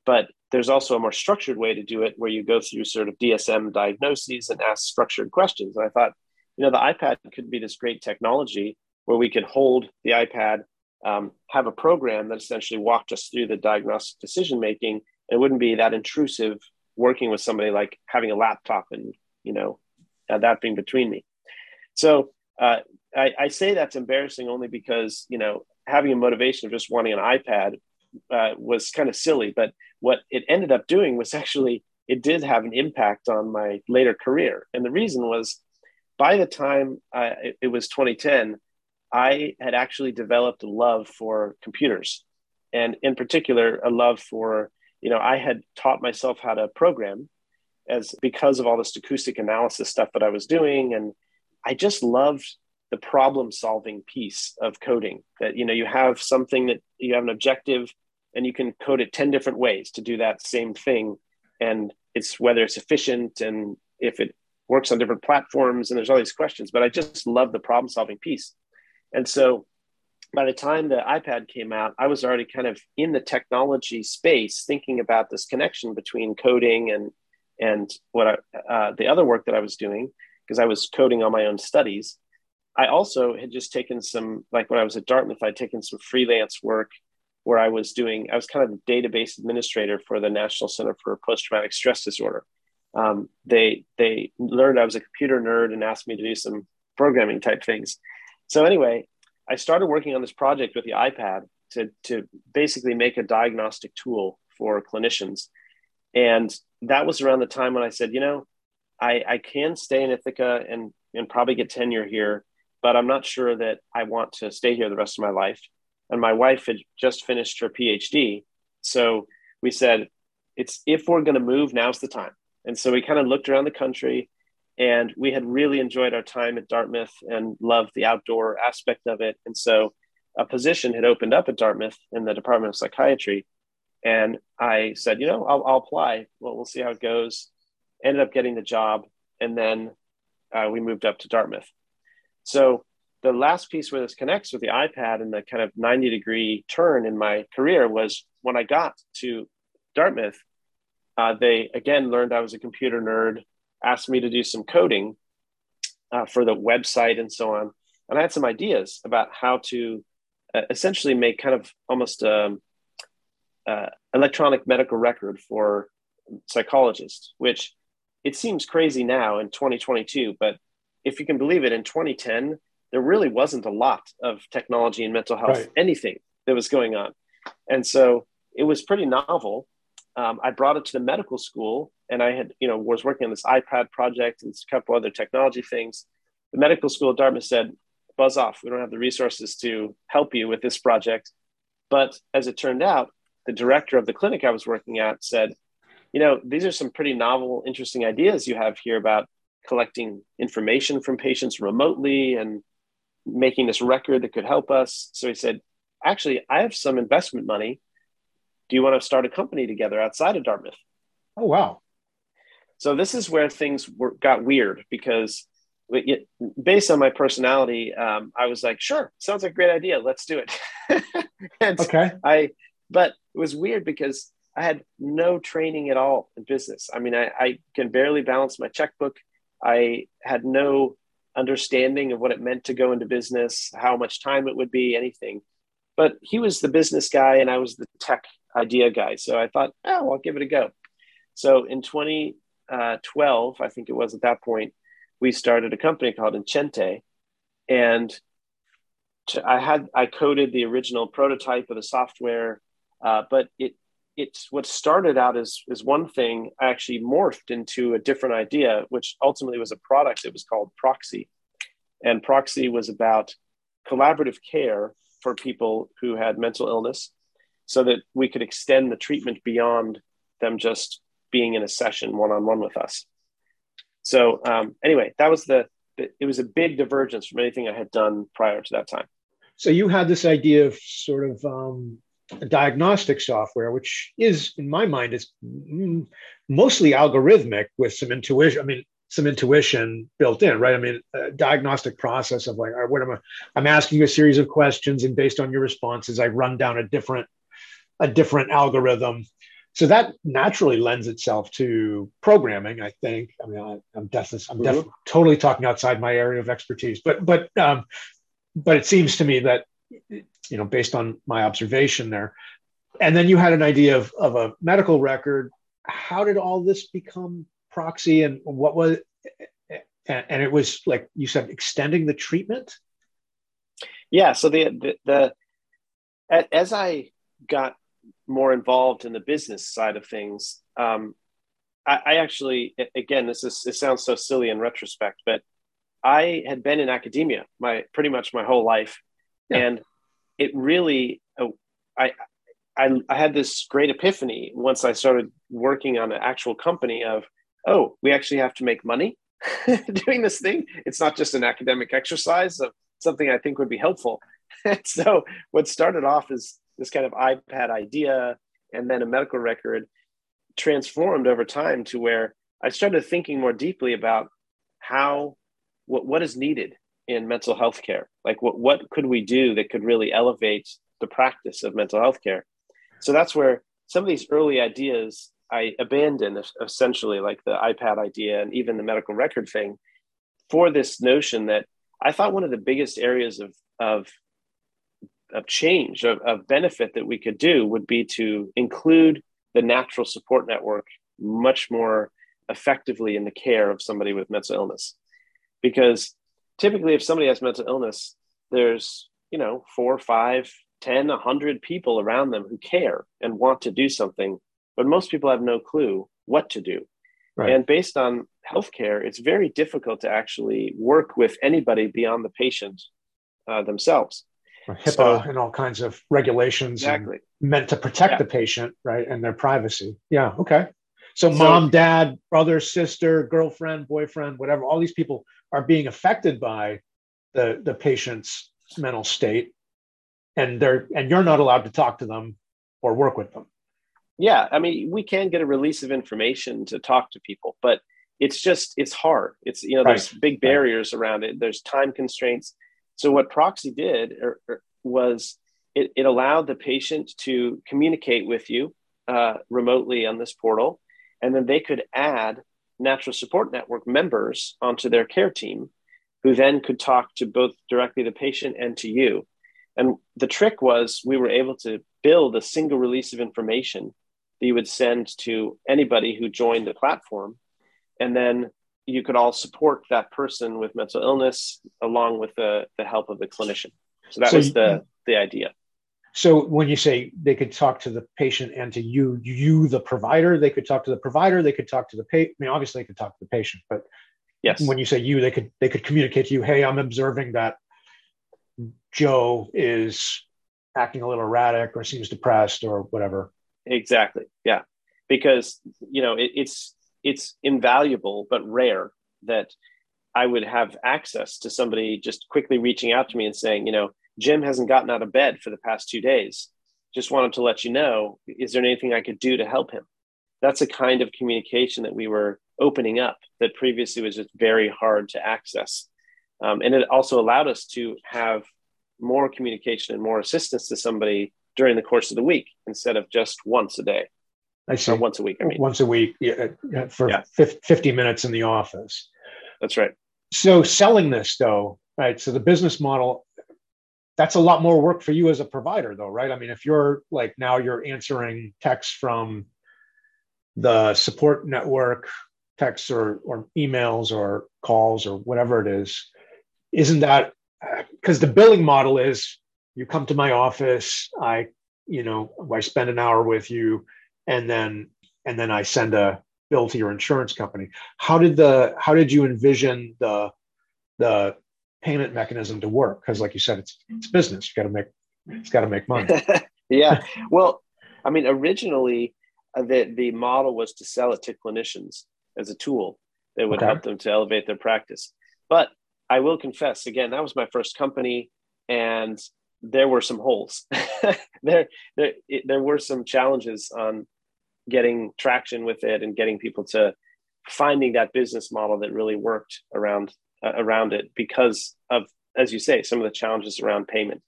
Speaker 1: but there's also a more structured way to do it where you go through sort of dsm diagnoses and ask structured questions. And i thought you know the ipad could be this great technology where we could hold the ipad um, have a program that essentially walked us through the diagnostic decision making it wouldn't be that intrusive working with somebody like having a laptop and you know uh, that being between me. So uh, I, I, say that's embarrassing only because you know having a motivation of just wanting an ipad uh, was kind of silly but what it ended up doing was actually it did have an impact on my later career. And the reason was by the time it, it was 2010 i had actually developed a love for computers and in particular a love for you know, I had taught myself how to program as because of all this acoustic analysis stuff that I was doing. And I just loved the problem solving piece of coding that, you know, you have something that you have an objective and you can code it 10 different ways to do that same thing. And it's whether it's efficient and if it works on different platforms and there's all these questions, but I just love the problem solving piece. And so by the time the iPad came out, I was already kind of in the technology space, thinking about this connection between coding and and what I, uh, the other work that I was doing because I was coding on my own studies. I also had just taken some, like when I was at Dartmouth, I'd taken some freelance work where I was doing, I was kind of a database administrator for the National Center for Post Traumatic Stress Disorder. Um, they they learned I was a computer nerd and asked me to do some programming type things. So anyway, I started working on this project with the iPad to, to basically make a diagnostic tool for clinicians. And that was around the time when I said, you know, I, I can stay in Ithaca and, and probably get tenure here, but I'm not sure that I want to stay here the rest of my life. And my wife had just finished her PhD. So we said, it's if we're going to move, now's the time. And so we kind of looked around the country and we had really enjoyed our time at Dartmouth and loved the outdoor aspect of it. And so a position had opened up at Dartmouth in the Department of Psychiatry. And I said, you know, I'll, I'll apply. Well, we'll see how it goes. Ended up getting the job. And then uh, we moved up to Dartmouth. So the last piece where this connects with the iPad and the kind of 90 degree turn in my career was when I got to Dartmouth. Uh, they again learned I was a computer nerd asked me to do some coding uh, for the website and so on. And I had some ideas about how to uh, essentially make kind of almost um, uh, electronic medical record for psychologists, which it seems crazy now in 2022. But if you can believe it, in 2010, there really wasn't a lot of technology and mental health, right. anything that was going on. And so it was pretty novel. Um, I brought it to the medical school and I had, you know, was working on this iPad project and a couple other technology things. The medical school at Dartmouth said, buzz off. We don't have the resources to help you with this project. But as it turned out, the director of the clinic I was working at said, you know, these are some pretty novel, interesting ideas you have here about collecting information from patients remotely and making this record that could help us. So he said, actually, I have some investment money. Do you want to start a company together outside of Dartmouth?
Speaker 2: Oh, wow.
Speaker 1: So this is where things were, got weird because it, based on my personality, um, I was like, sure, sounds like a great idea. Let's do it.
Speaker 2: okay.
Speaker 1: I, but it was weird because I had no training at all in business. I mean, I, I can barely balance my checkbook. I had no understanding of what it meant to go into business, how much time it would be, anything. But he was the business guy and I was the tech idea guy. So I thought, oh, I'll give it a go. So in 20, uh, 12, I think it was at that point, we started a company called Enchente. And I had I coded the original prototype of the software, uh, but it it's what started out as, is one thing actually morphed into a different idea, which ultimately was a product. It was called Proxy. And Proxy was about collaborative care for people who had mental illness so that we could extend the treatment beyond them just being in a session one on one with us. So um, anyway, that was the, it was a big divergence from anything I had done prior to that time.
Speaker 2: So you had this idea of sort of um, diagnostic software, which is, in my mind, is mostly algorithmic with some intuition. I mean, some intuition built in, right? I mean, diagnostic process of like, all right, what am I? I'm asking a series of questions, and based on your responses, I run down a different a different algorithm. So that naturally lends itself to programming. I think. I mean, I, am definitely, I'm def- mm-hmm. totally talking outside my area of expertise, but but um, but it seems to me that you know, based on my observation there, and then you had an idea of of a medical record. How did all this become proxy and what was and it was like you said extending the treatment
Speaker 1: yeah so the, the the, as i got more involved in the business side of things um, I, I, actually again this is it sounds so silly in retrospect but i had been in academia my pretty much my whole life yeah. and it really uh, I, I i had this great epiphany once i started working on an actual company of oh, we actually have to make money doing this thing. It's not just an academic exercise of something I think would be helpful. so what started off as this kind of iPad idea and then a medical record transformed over time to where I started thinking more deeply about how what, what is needed in mental health care. Like what, what could we do that could really elevate the practice of mental health care? So that's where some of these early ideas I abandoned essentially like the iPad idea and even the medical record thing for this notion that I thought one of the biggest areas of of of change of, of benefit that we could do would be to include the natural support network much more effectively in the care of somebody with mental illness because typically if somebody has mental illness there's you know four five ten a hundred people around them who care and want to do something but most people have no clue what to do. Right. And based on healthcare, it's very difficult to actually work with anybody beyond the patient uh, themselves.
Speaker 2: HIPAA so, and all kinds of regulations exactly. meant to protect yeah. the patient, right, and their privacy. Yeah. Okay. So, so mom, dad, brother, sister, girlfriend, boyfriend, whatever, all these people are being affected by the the patient's mental state, and they're and you're not allowed to talk to them or work with them
Speaker 1: yeah i mean we can get a release of information to talk to people but it's just it's hard it's you know right. there's big barriers right. around it there's time constraints so what proxy did er, er, was it, it allowed the patient to communicate with you uh, remotely on this portal and then they could add natural support network members onto their care team who then could talk to both directly the patient and to you and the trick was we were able to build a single release of information that you would send to anybody who joined the platform. And then you could all support that person with mental illness along with the, the help of the clinician. So that so was the, the idea.
Speaker 2: So when you say they could talk to the patient and to you, you the provider, they could talk to the provider, they could talk to the patient. I mean, obviously they could talk to the patient, but yes, when you say you, they could they could communicate to you, hey, I'm observing that Joe is acting a little erratic or seems depressed or whatever.
Speaker 1: Exactly. Yeah. Because, you know, it, it's, it's invaluable, but rare that I would have access to somebody just quickly reaching out to me and saying, you know, Jim hasn't gotten out of bed for the past two days. Just wanted to let you know, is there anything I could do to help him? That's a kind of communication that we were opening up that previously was just very hard to access. Um, and it also allowed us to have more communication and more assistance to somebody during the course of the week instead of just once a day.
Speaker 2: I see.
Speaker 1: Or once a week. I mean,
Speaker 2: once a week yeah, uh, for yeah. 50 minutes in the office.
Speaker 1: That's right.
Speaker 2: So selling this though, right? So the business model, that's a lot more work for you as a provider though, right? I mean, if you're like now you're answering texts from the support network, texts or, or emails or calls or whatever it is, isn't that because the billing model is you come to my office i you know i spend an hour with you and then and then i send a bill to your insurance company. How did the how did you envision the the payment mechanism to work? Because like you said it's it's business. You got to make it's got to make money.
Speaker 1: Yeah. Well i mean originally uh, the the model was to sell it to clinicians as a tool that would okay. help them to elevate their practice. But i will confess again that was my first company and there were some holes. there, there, it, there were some challenges on getting traction with it and getting people to finding that business model that really worked around uh, around it because of as you say some of the challenges around payment.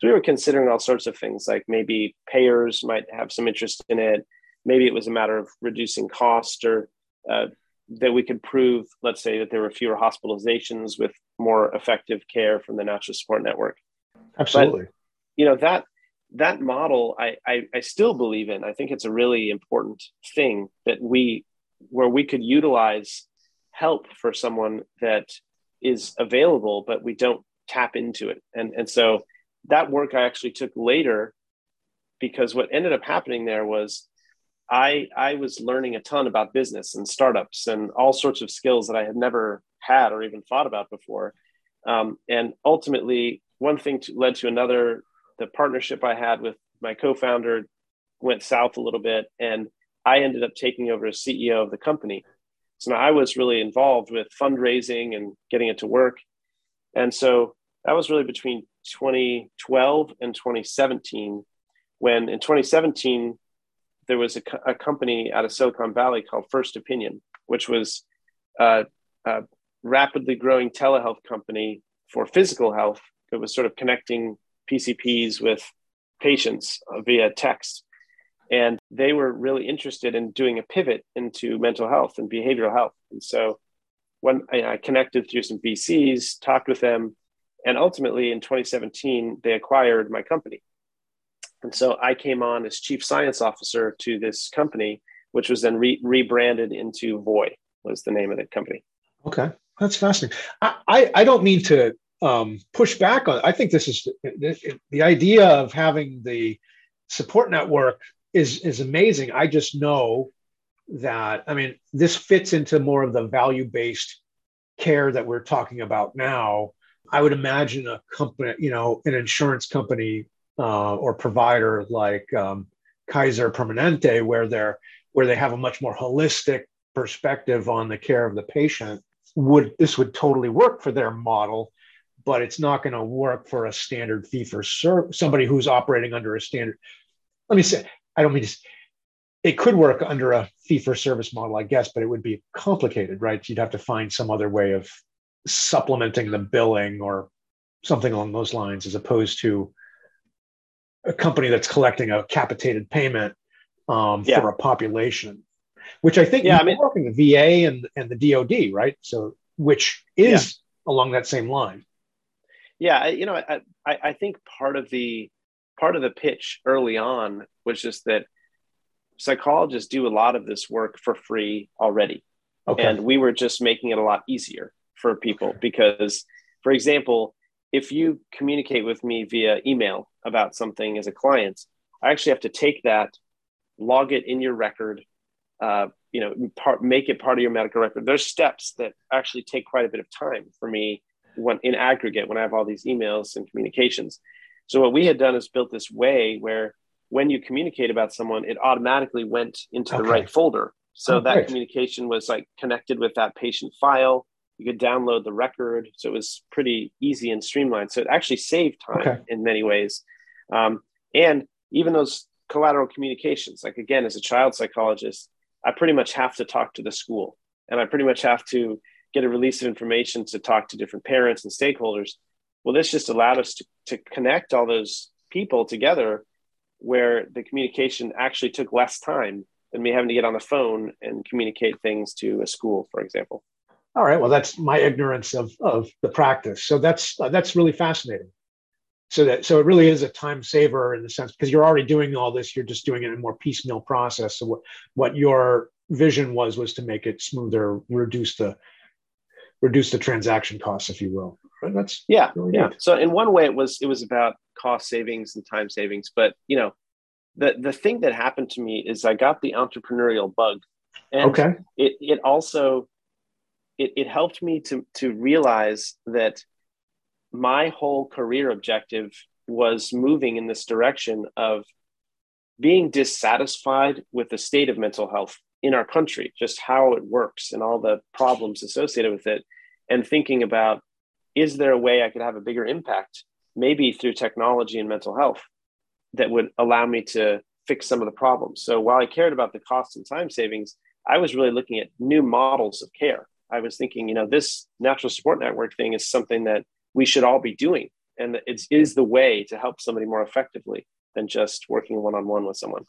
Speaker 1: So we were considering all sorts of things like maybe payers might have some interest in it. Maybe it was a matter of reducing cost or uh, that we could prove let's say that there were fewer hospitalizations with more effective care from the natural support network.
Speaker 2: Absolutely.
Speaker 1: But, you know that that model I, I, I still believe in. I think it's a really important thing that we where we could utilize help for someone that is available but we don't tap into it. And and so that work i actually took later because what ended up happening there was i i was learning a ton about business and startups and all sorts of skills that i had never had or even thought about before. Um, and ultimately one thing to, led to another the partnership I had with my co-founder went south a little bit, and I ended up taking over as CEO of the company. So now I was really involved with fundraising and getting it to work, and so that was really between 2012 and 2017. When in 2017 there was a, a company out of Silicon Valley called First Opinion, which was a, a rapidly growing telehealth company for physical health. It was sort of connecting PCPs with patients via text. And they were really interested in doing a pivot into mental health and behavioral health. And so when I connected through some VCs, talked with them, and ultimately in 2017, they acquired my company. And so I came on as chief science officer to this company, which was then re- rebranded into Voy, was the name of the company.
Speaker 2: Okay, that's fascinating. I, I, I don't mean to um, push back on. I think this is the, the idea of having the support network is is amazing. I just know that I mean this fits into more of the value based care that we're talking about now. I would imagine a company, you know, an insurance company uh, or provider like um, Kaiser Permanente, where they're where they have a much more holistic perspective on the care of the patient. Would this would totally work for their model? But it's not going to work for a standard fee for service, somebody who's operating under a standard. Let me say, I don't mean to, it could work under a fee for service model, I guess, but it would be complicated, right? You'd have to find some other way of supplementing the billing or something along those lines, as opposed to a company that's collecting a capitated payment um, yeah. for a population, which I think yeah, I mean, working the VA and, and the DoD, right? So, which is yeah. along that same line
Speaker 1: yeah you know I, I, I think part of the part of the pitch early on was just that psychologists do a lot of this work for free already okay. and we were just making it a lot easier for people okay. because for example if you communicate with me via email about something as a client i actually have to take that log it in your record uh, you know part, make it part of your medical record there's steps that actually take quite a bit of time for me when in aggregate when I have all these emails and communications. So what we had done is built this way where when you communicate about someone, it automatically went into okay. the right folder. So oh, that great. communication was like connected with that patient file. You could download the record. So it was pretty easy and streamlined. So it actually saved time okay. in many ways. Um, and even those collateral communications, like again, as a child psychologist, I pretty much have to talk to the school and I pretty much have to get a release of information to talk to different parents and stakeholders. Well, this just allowed us to, to connect all those people together where the communication actually took less time than me having to get on the phone and communicate things to a school, for example.
Speaker 2: All right. Well, that's my ignorance of, of the practice. So that's uh, that's really fascinating. So that so it really is a time saver in the sense because you're already doing all this. You're just doing it in a more piecemeal process. So what what your vision was was to make it smoother, reduce the reduce the transaction costs, if you will.
Speaker 1: Right? That's yeah, really yeah. So in one way, it was it was about cost savings and time savings, but you know, the the thing that happened to me is I got the entrepreneurial bug, and okay. it it also it, it helped me to to realize that my whole career objective was moving in this direction of being dissatisfied with the state of mental health in our country, just how it works and all the problems associated with it, and thinking about is there a way I could have a bigger impact, maybe through technology and mental health, that would allow me to fix some of the problems. So while I cared about the cost and time savings, I was really looking at new models of care. I was thinking, you know, this natural support network thing is something that we should all be doing. And it is the way to help somebody more effectively than just working one on one with someone.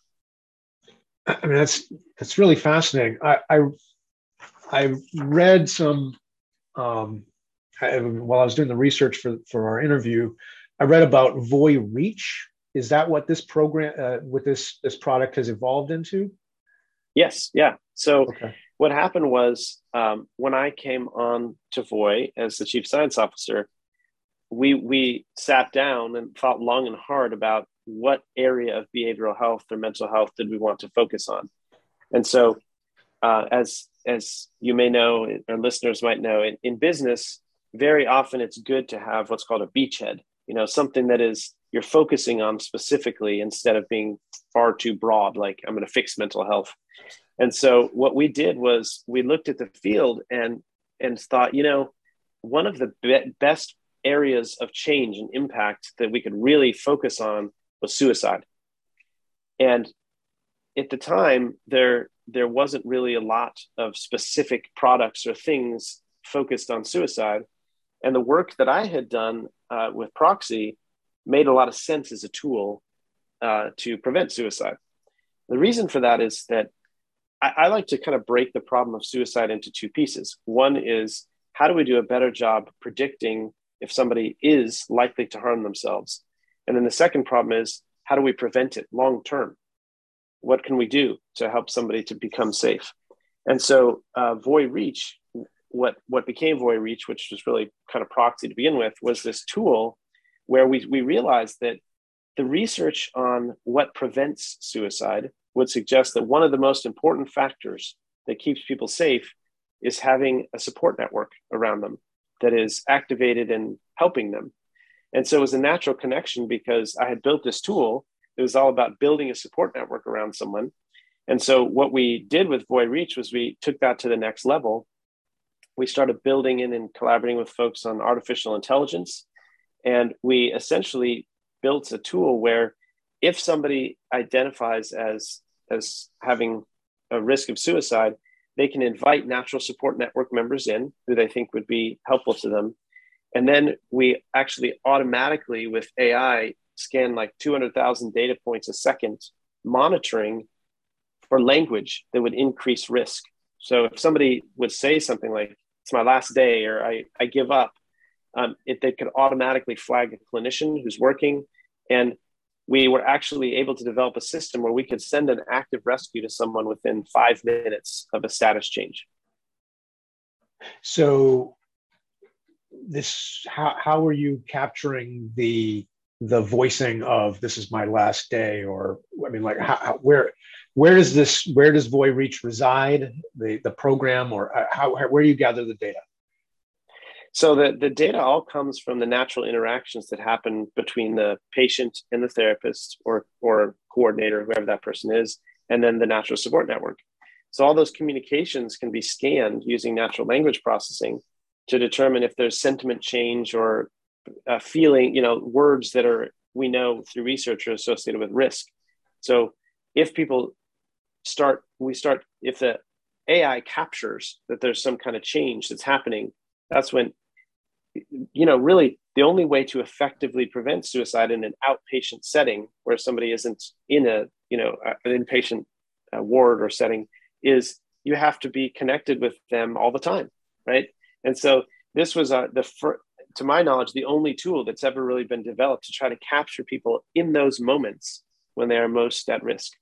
Speaker 2: I mean, that's that's really fascinating. I I, I read some um, I, while I was doing the research for for our interview. I read about Voy Reach. Is that what this program uh, with this this product has evolved into?
Speaker 1: Yes. Yeah. So okay. what happened was um, when I came on to Voy as the chief science officer, we we sat down and thought long and hard about what area of behavioral health or mental health did we want to focus on, and so uh, as as you may know, or listeners might know, in, in business, very often it's good to have what's called a beachhead. You know, something that is you're focusing on specifically instead of being far too broad. Like I'm going to fix mental health. And so what we did was we looked at the field and and thought, you know, one of the be- best areas of change and impact that we could really focus on was suicide. And at the time, there there wasn't really a lot of specific products or things focused on suicide. And the work that I had done uh, with Proxy made a lot of sense as a tool uh, to prevent suicide. The reason for that is that I, I like to kind of break the problem of suicide into two pieces. One is how do we do a better job predicting if somebody is likely to harm themselves? And then the second problem is how do we prevent it long term? What can we do to help somebody to become safe? And so, uh, Voy Reach, what what became Voy Reach, which was really kind of proxy to begin with, was this tool where we we realized that the research on what prevents suicide would suggest that one of the most important factors that keeps people safe is having a support network around them that is activated and helping them. And so it was a natural connection because I had built this tool. It was all about building a support network around someone. And so what we did with Voy Reach was we took that to the next level. We started building in and collaborating with folks on artificial intelligence. And we essentially built a tool where if somebody identifies as as having a risk of suicide, they can invite natural support network members in who they think would be helpful to them. And then we actually automatically, with AI, scan like 200,000 data points a second, monitoring for language that would increase risk. So if somebody would say something like, it's my last day or I, I give up, um, it, they could automatically flag a clinician who's working. And we were actually able to develop a system where we could send an active rescue to someone within five minutes of a status change.
Speaker 2: So, this how how are you capturing the the voicing of this is my last day or i mean like how, where where does this where does voy reach reside the the program or uh, how where do you gather the data
Speaker 1: so the, the data all comes from the natural interactions that happen between the patient and the therapist or, or coordinator, whoever that person is, and then the natural support network. So all those communications can be scanned using natural language processing to determine if there's sentiment change or uh, feeling, you know, words that are we know through research are associated with risk. So if people start, we start if the AI captures that there's some kind of change that's happening, that's when you know really the only way to effectively prevent suicide in an outpatient setting where somebody isn't in a you know an inpatient uh, ward or setting is you have to be connected with them all the time right and so this was uh, the fir- to my knowledge the only tool that's ever really been developed to try to capture people in those moments when they are most at risk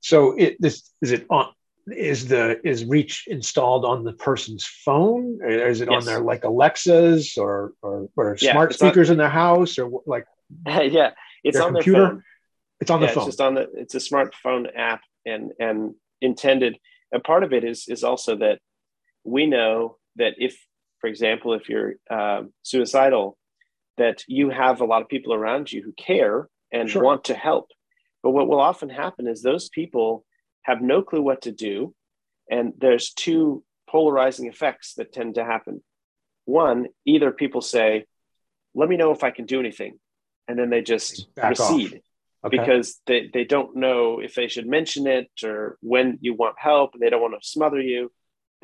Speaker 2: so it this is it on is the is reach installed on the person's phone or is it yes. on their like alexas or or, or yeah, smart speakers on, in their house or like
Speaker 1: yeah it's on computer their phone.
Speaker 2: it's on
Speaker 1: yeah,
Speaker 2: the phone
Speaker 1: it's just on the it's a smartphone app and and intended and part of it is is also that we know that if for example if you're um, suicidal that you have a lot of people around you who care and sure. want to help but what will often happen is those people have no clue what to do. And there's two polarizing effects that tend to happen. One, either people say, let me know if I can do anything. And then they just Back recede. okay. because they, they don't know if they should mention it or when you want help and they don't want to smother you.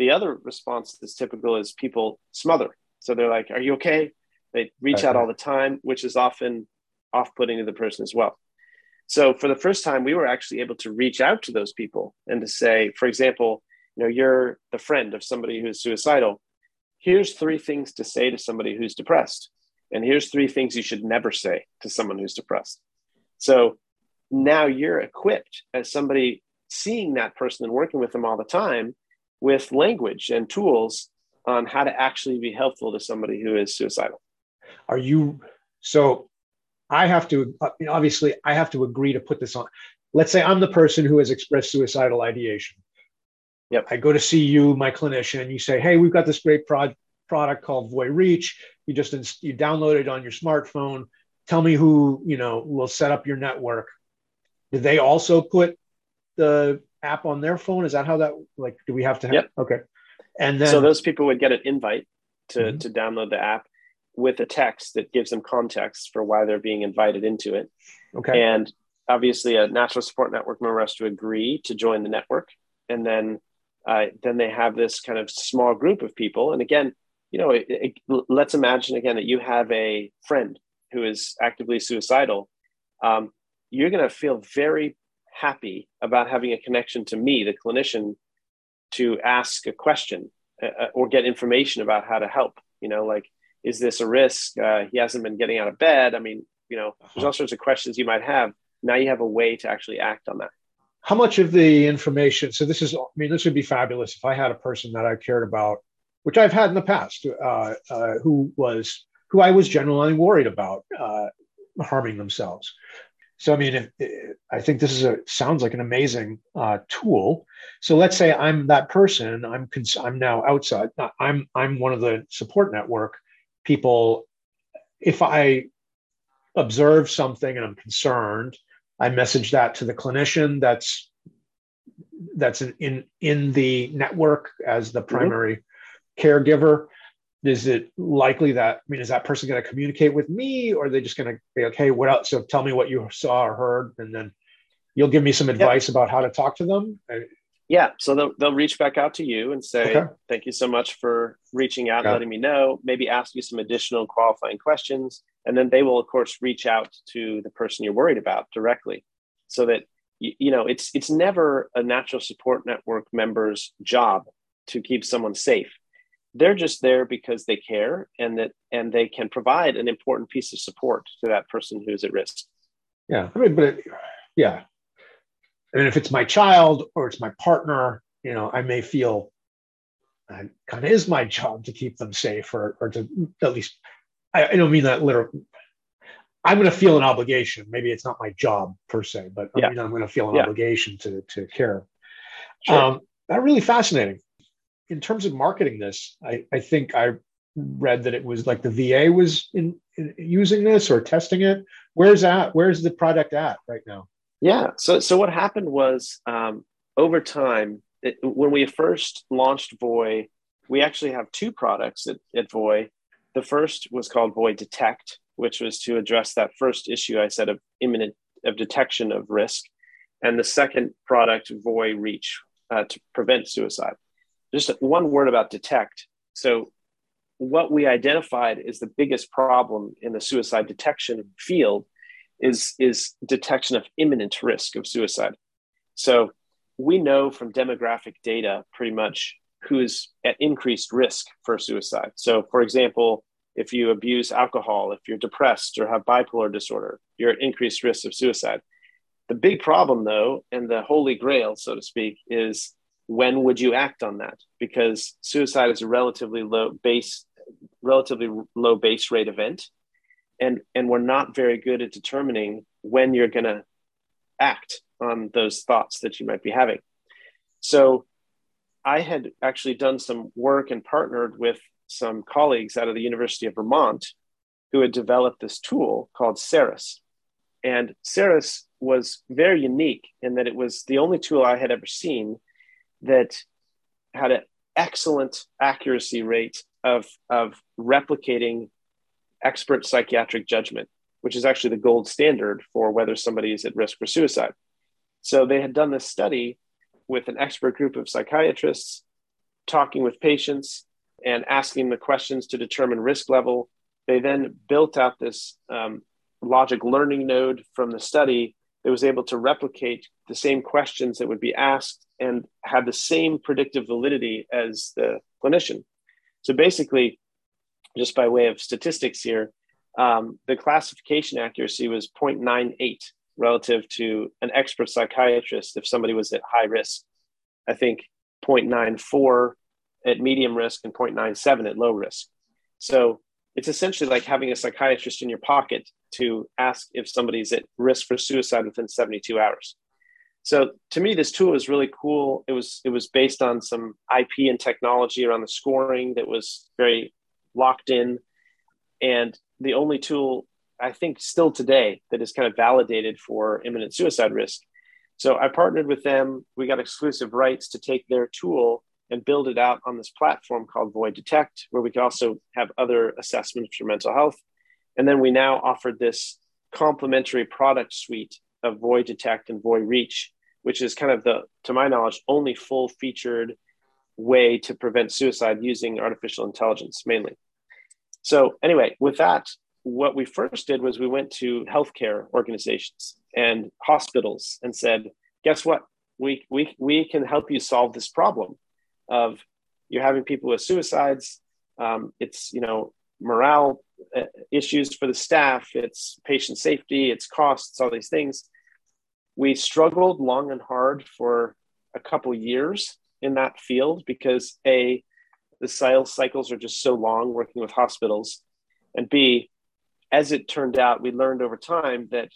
Speaker 1: The other response that's typical is people smother. So they're like, Are you okay? They reach okay. out all the time, which is often off putting to the person as well. So for the first time, we were actually able to reach out to those people and to say, for example, you know, you're the friend of somebody who's suicidal. Here's three things to say to somebody who's depressed. And here's three things you should never say to someone who's depressed. So now you're equipped as somebody seeing that person and working with them all the time with language and tools on how to actually be helpful to somebody who is suicidal.
Speaker 2: Are you so? I have to uh, obviously I have to agree to put this on. Let's say I'm the person who has expressed suicidal ideation.
Speaker 1: Yep.
Speaker 2: I go to see you, my clinician. You say, "Hey, we've got this great pro- product called Voy Reach. You just you download it on your smartphone. Tell me who you know will set up your network." Do they also put the app on their phone? Is that how that like? Do we have to? Have,
Speaker 1: yep.
Speaker 2: Okay. And then
Speaker 1: so those people would get an invite to mm-hmm. to download the app with a text that gives them context for why they're being invited into it.
Speaker 2: Okay.
Speaker 1: And obviously, a natural support network member has to agree to join the network, and then uh, then they have this kind of small group of people. And again, you know, it, it, let's imagine again that you have a friend who is actively suicidal. Um, you're going to feel very happy about having a connection to me, the clinician, to ask a question uh, uh, or get information about how to help. You know, like, is this a risk? Uh, he hasn't been getting out of bed. I mean, you know, there's all sorts of questions you might have. Now you have a way to actually act on that.
Speaker 2: How much of the information? So this is, I mean, this would be fabulous if I had a person that I cared about, which I've had in the past, uh, uh, who was who I was genuinely worried about uh, harming themselves. So I mean, if, if, I think this is a sounds like an amazing uh, tool. So let's say I'm that person. I'm cons- I'm now outside. I'm I'm one of the support network people. If I observe something and I'm concerned, I message that to the clinician. That's that's in in, in the network as the mm-hmm. primary mm-hmm. caregiver is it likely that i mean is that person going to communicate with me or are they just going to be okay what else so tell me what you saw or heard and then you'll give me some advice yep. about how to talk to them?
Speaker 1: Yeah so they'll, they'll reach back out to you and say okay. thank you so much for reaching out and letting me know. Maybe ask you some additional qualifying questions and then they will of course reach out to the person you're worried about directly. So that you, you know it's it's never a natural support network member's job to keep someone safe they're just there because they care and that and they can provide an important piece of support to that person who's at risk
Speaker 2: yeah i mean but it, yeah I mean, if it's my child or it's my partner you know i may feel it kind of is my job to keep them safe or, or to at least I, I don't mean that literally i'm going to feel an obligation maybe it's not my job per se but yeah. I mean, i'm going to feel an yeah. obligation to to care sure. um, that really fascinating in terms of marketing this, I, I think I read that it was like the VA was in, in, using this or testing it. Where's that? Where's the product at right now?
Speaker 1: Yeah. So so what happened was um, over time, it, when we first launched Voy, we actually have two products at, at Voy. The first was called Voy Detect, which was to address that first issue I said of imminent of detection of risk, and the second product, Voy Reach, uh, to prevent suicide just one word about detect. So, what we identified is the biggest problem in the suicide detection field is, is detection of imminent risk of suicide. So, we know from demographic data pretty much who is at increased risk for suicide. So, for example, if you abuse alcohol, if you're depressed or have bipolar disorder, you're at increased risk of suicide. The big problem, though, and the holy grail, so to speak, is when would you act on that? Because suicide is a relatively low base, relatively low base rate event, and and we're not very good at determining when you're going to act on those thoughts that you might be having. So, I had actually done some work and partnered with some colleagues out of the University of Vermont who had developed this tool called Ceres. And Ceres was very unique in that it was the only tool I had ever seen that had an excellent accuracy rate of, of replicating expert psychiatric judgment. which is actually the gold standard for whether somebody is at risk for suicide. So they had done this study with an expert group of psychiatrists, talking with patients and asking the questions to determine risk level. They then built out this um, logic learning node from the study that was able to replicate the same questions that would be asked and have the same predictive validity as the clinician. So basically, just by way of statistics here, um, the classification accuracy was 0.98 relative to an expert psychiatrist if somebody was at high risk. I think 0.94 at medium risk and 0.97 at low risk. So it's essentially like having a psychiatrist in your pocket to ask if somebody's at risk for suicide within 72 hours. So to me, this tool is really cool. It was it was based on some IP and technology around the scoring that was very locked in, and the only tool I think still today that is kind of validated for imminent suicide risk. So I partnered with them. We got exclusive rights to take their tool and build it out on this platform called Voy Detect, where we could also have other assessments for mental health. And then we now offered this complementary product suite of Voy Detect and Voy Reach, which is kind of the, to my knowledge, only full featured way to prevent suicide using artificial intelligence mainly. So, anyway, with that, what we first did was we went to healthcare organizations and hospitals and said, guess what? We, we, we can help you solve this problem of you're having people with suicides. Um, it's, you know, morale Uh, issues for the staff, it's patient safety, it's costs, all these things. We struggled long and hard for a couple years in that field because A, the sales cycles are just so long working with hospitals. And B, as it turned out, we learned over time that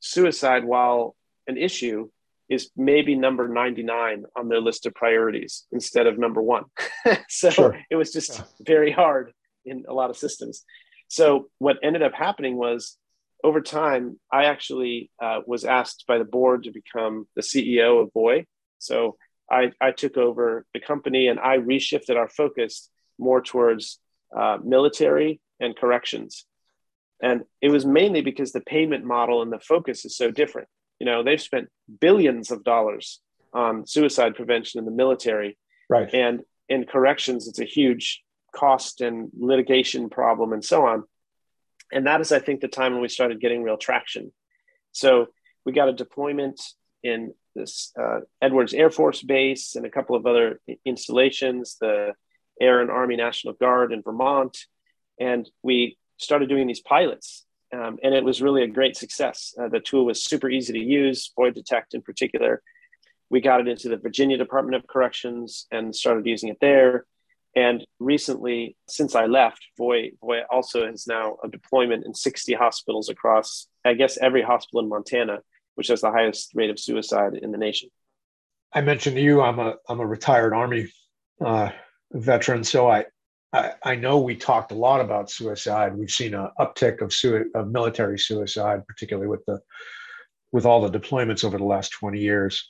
Speaker 1: suicide, while an issue, is maybe number 99 on their list of priorities instead of number one. so sure. it was just yeah. very hard in a lot of systems. So what ended up happening was over time, I actually uh, was asked by the board to become the CEO of Voy. So I, I took over the company and I reshifted our focus more towards uh, military and corrections. And it was mainly because the payment model and the focus is so different. You know, they've spent billions of dollars on suicide prevention in the military.
Speaker 2: Right.
Speaker 1: And in corrections, it's a huge cost and litigation problem and so on. And that is, I think, the time when we started getting real traction. So we got a deployment in this uh, Edwards Air Force Base and a couple of other installations, the Air and Army National Guard in Vermont. And we started doing these pilots. Um, and it was really a great success. Uh, the tool was super easy to use, Voy Detect in particular. We got it into the Virginia Department of Corrections and started using it there. And recently, since I left, Voy, Voy also has now a deployment in 60 hospitals across, I guess, every hospital in Montana, which has the highest rate of suicide in the nation.
Speaker 2: I mentioned to you, I'm a I'm a retired Army uh, veteran, so I I, I, know we talked a lot about suicide. We've seen an uptick of, sui- of military suicide, particularly with the with all the deployments over the last 20 years.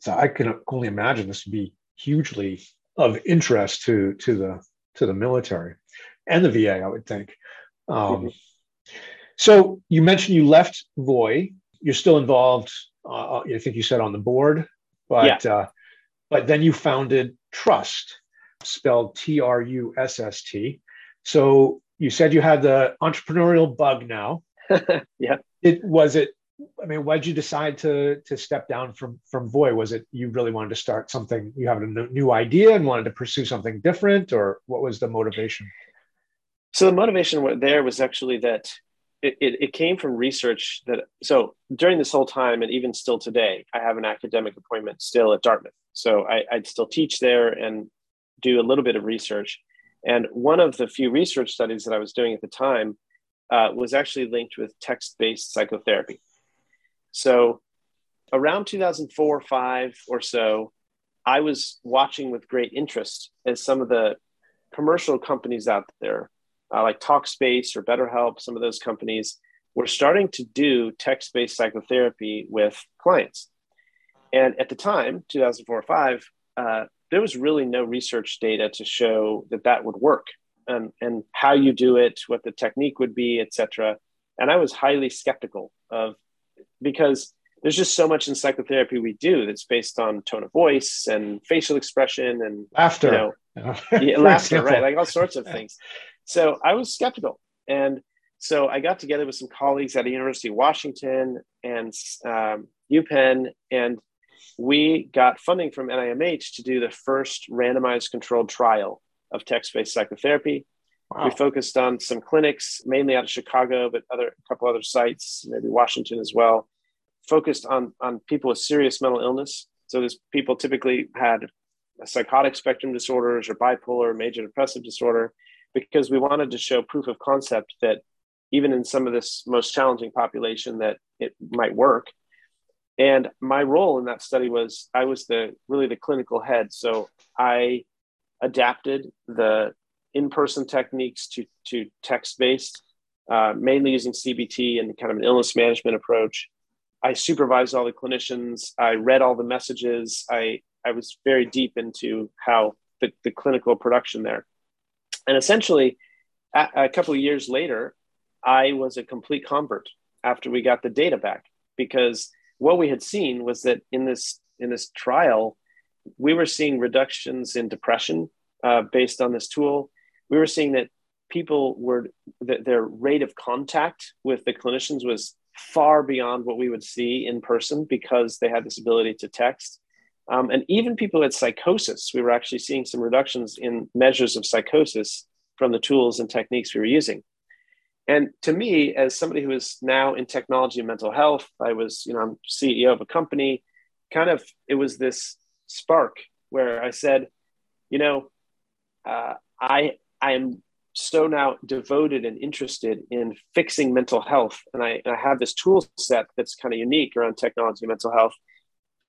Speaker 2: So I can only imagine this would be hugely of interest to to the to the military and the VA, I would think. Um, mm-hmm. So you mentioned you left Voy. You're still involved. Uh, I think you said on the board, but yeah. uh, but then you founded Trusst spelled T R U S S T. So you said you had the entrepreneurial bug now.
Speaker 1: yeah.
Speaker 2: It was it. I mean, why did you decide to to step down from from Voy? Was it you really wanted to start something? You have a new idea and wanted to pursue something different, or what was the motivation?
Speaker 1: So the motivation there was actually that it, it, it, came from research that so during this whole time and even still today i have an academic appointment still at dartmouth so I, would still teach there and do a little bit of research. And one of the few research studies that I was doing at the time uh, was actually linked with text based psychotherapy. So around 2004 5 or so, I was watching with great interest as some of the commercial companies out there, uh, like Talkspace or BetterHelp, some of those companies were starting to do text based psychotherapy with clients. And at the time, 2004 or 5, uh, there was really no research data to show that that would work and, and how you do it, what the technique would be, etc. And I was highly skeptical of because there's just so much in psychotherapy we do that's based on tone of voice and facial expression and
Speaker 2: laughter, you
Speaker 1: know, yeah, laughter, right? Like all sorts of things. So I was skeptical, and so I got together with some colleagues at the University of Washington and um, UPenn, and we got funding from NIMH to do the first randomized controlled trial of text-based psychotherapy. Wow. We focused on some clinics, mainly out of Chicago, but other a couple other sites, maybe Washington as well. Focused on on people with serious mental illness. So these people typically had psychotic spectrum disorders or bipolar, major depressive disorder, because we wanted to show proof of concept that even in some of this most challenging population that it might work and my role in that study was i was the really the clinical head so i adapted the in-person techniques to to text-based uh, mainly using cbt and kind of an illness management approach. I supervised all the clinicians. I read all the messages. I i was very deep into how the, the clinical production there. And essentially a, a couple of years later I was a complete convert after we got the data back because what we had seen was that in this in this trial we were seeing reductions in depression uh, based on this tool we were seeing that people were that their rate of contact with the clinicians was far beyond what we would see in person because they had this ability to text um, and even people with psychosis we were actually seeing some reductions in measures of psychosis from the tools and techniques we were using and to me, as somebody who is now in technology and mental health, I was, you know, I'm CEO of a company. Kind of, it was this spark where I said, you know, uh, I I am so now devoted and interested in fixing mental health, and I, I have this tool set that's kind of unique around technology and mental health.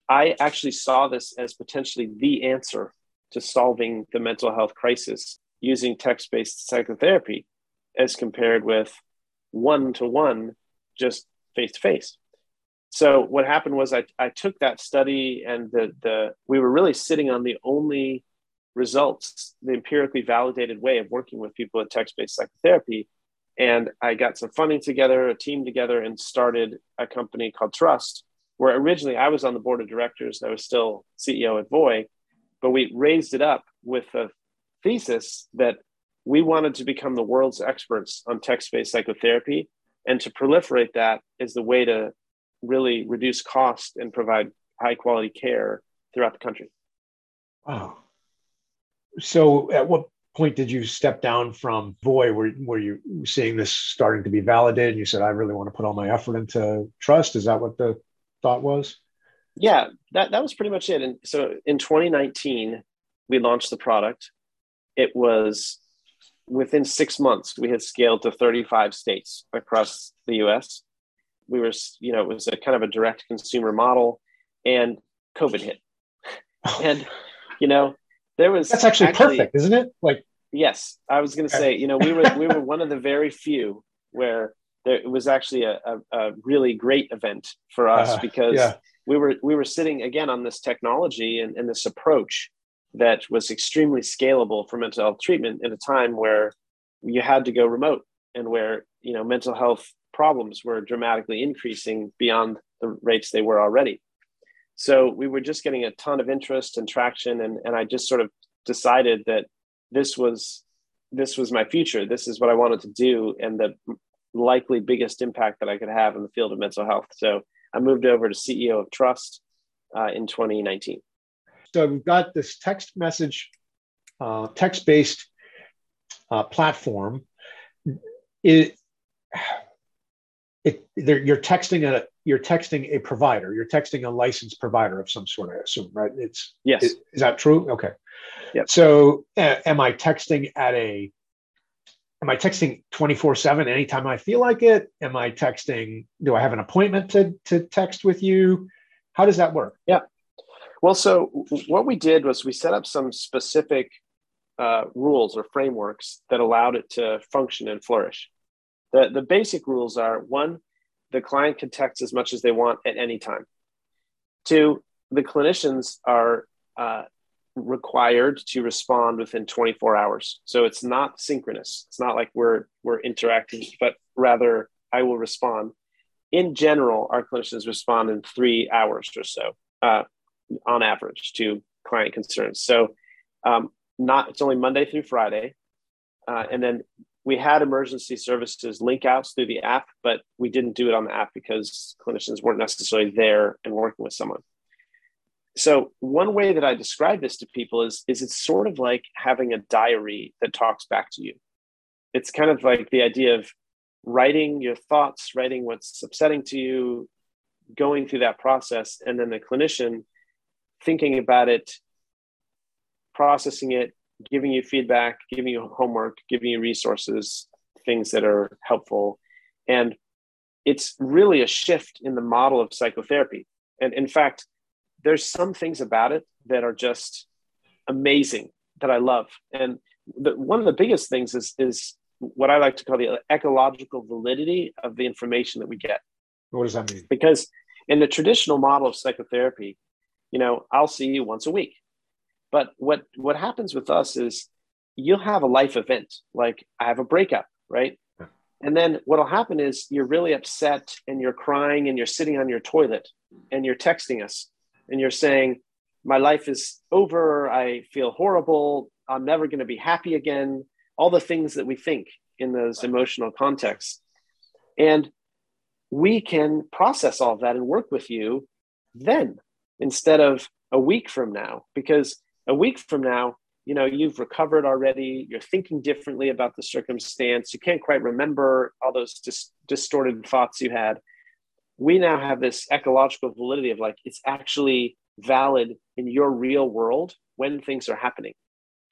Speaker 1: I actually saw this as potentially the answer to solving the mental health crisis using text-based psychotherapy as compared with one to one, just face to face. So what happened was I, I took that study and the, the we were really sitting on the only results, the empirically validated way of working with people with text-based psychotherapy. And I got some funding together, a team together, and started a company called Trusst, where originally I was on the board of directors. I was still CEO at Voy, but we raised it up with a thesis that we wanted to become the world's experts on text-based psychotherapy and to proliferate that is the way to really reduce cost and provide high quality care throughout the country
Speaker 2: wow so at what point did you step down from voy were, were you seeing this starting to be validated? And you said i really want to put all my effort into trusst. Is that what the thought was?
Speaker 1: Yeah that, that was pretty much it. And so in 2019 we launched the product. It was within six months, we had scaled to 35 states across the US. We were, you know, it was a kind of a direct consumer model, and COVID hit. and, you know, there was
Speaker 2: that's actually, actually perfect, isn't it? Like,
Speaker 1: yes, I was going to say, you know, we were we were one of the very few where there it was actually a, a, a really great event for us uh, because yeah. we were we were sitting again on this technology and, and this approach that was extremely scalable for mental health treatment in a time where you had to go remote and where you know mental health problems were dramatically increasing beyond the rates they were already so we were just getting a ton of interest and traction and, and i just sort of decided that this was this was my future. This is what i wanted to do and the likely biggest impact that i could have in the field of mental health. So i moved over to ceo of trusst uh, in 2019
Speaker 2: so we've got this text message, uh, text based uh, platform. It, it you're texting a you're texting a provider. You're texting a licensed provider of some sort. I assume, right? It's
Speaker 1: yes.
Speaker 2: Is, is that true? Okay.
Speaker 1: Yeah.
Speaker 2: So, uh, am I texting at a am I texting 24 7 anytime I feel like it? Am I texting, do I have an appointment to, to text with you? How does that work?
Speaker 1: Yeah. Well, so what we did was we set up some specific uh, rules or frameworks that allowed it to function and flourish. The, the basic rules are one, the client can text as much as they want at any time. Two, the clinicians are uh, required to respond within 24 hours. So it's not synchronous. It's not like we're we're interacting, but rather I will respond. In general, our clinicians respond in three hours or so, uh, on average, to client concerns. So, um, not it's only Monday through Friday, uh, and then we had emergency services link outs through the app, but we didn't do it on the app because clinicians weren't necessarily there and working with someone. So one way that I describe this to people is, is it's sort of like having a diary that talks back to you. It's kind of like the idea of writing your thoughts, writing what's upsetting to you, going through that process, and then the clinician thinking about it, processing it, giving you feedback, giving you homework, giving you resources, things that are helpful. And it's really a shift in the model of psychotherapy. And in fact, there's some things about it that are just amazing that I love. And the, one of the biggest things is, is what I like to call the ecological validity of the information that we get.
Speaker 2: What does that mean?
Speaker 1: Because in the traditional model of psychotherapy, you know, I'll see you once a week. But what what happens with us is you'll have a life event, like I have a breakup, right? And then what'll happen is you're really upset and you're crying and you're sitting on your toilet and you're texting us and you're saying, My life is over. I feel horrible. I'm never going to be happy again. All the things that we think in those emotional contexts. And we can process all of that and work with you then instead of a week from now because a week from now, you know, you've recovered already, you're thinking differently about the circumstance, you can't quite remember all those dis- distorted thoughts you had. We now have this ecological validity of like, it's actually valid in your real world when things are happening.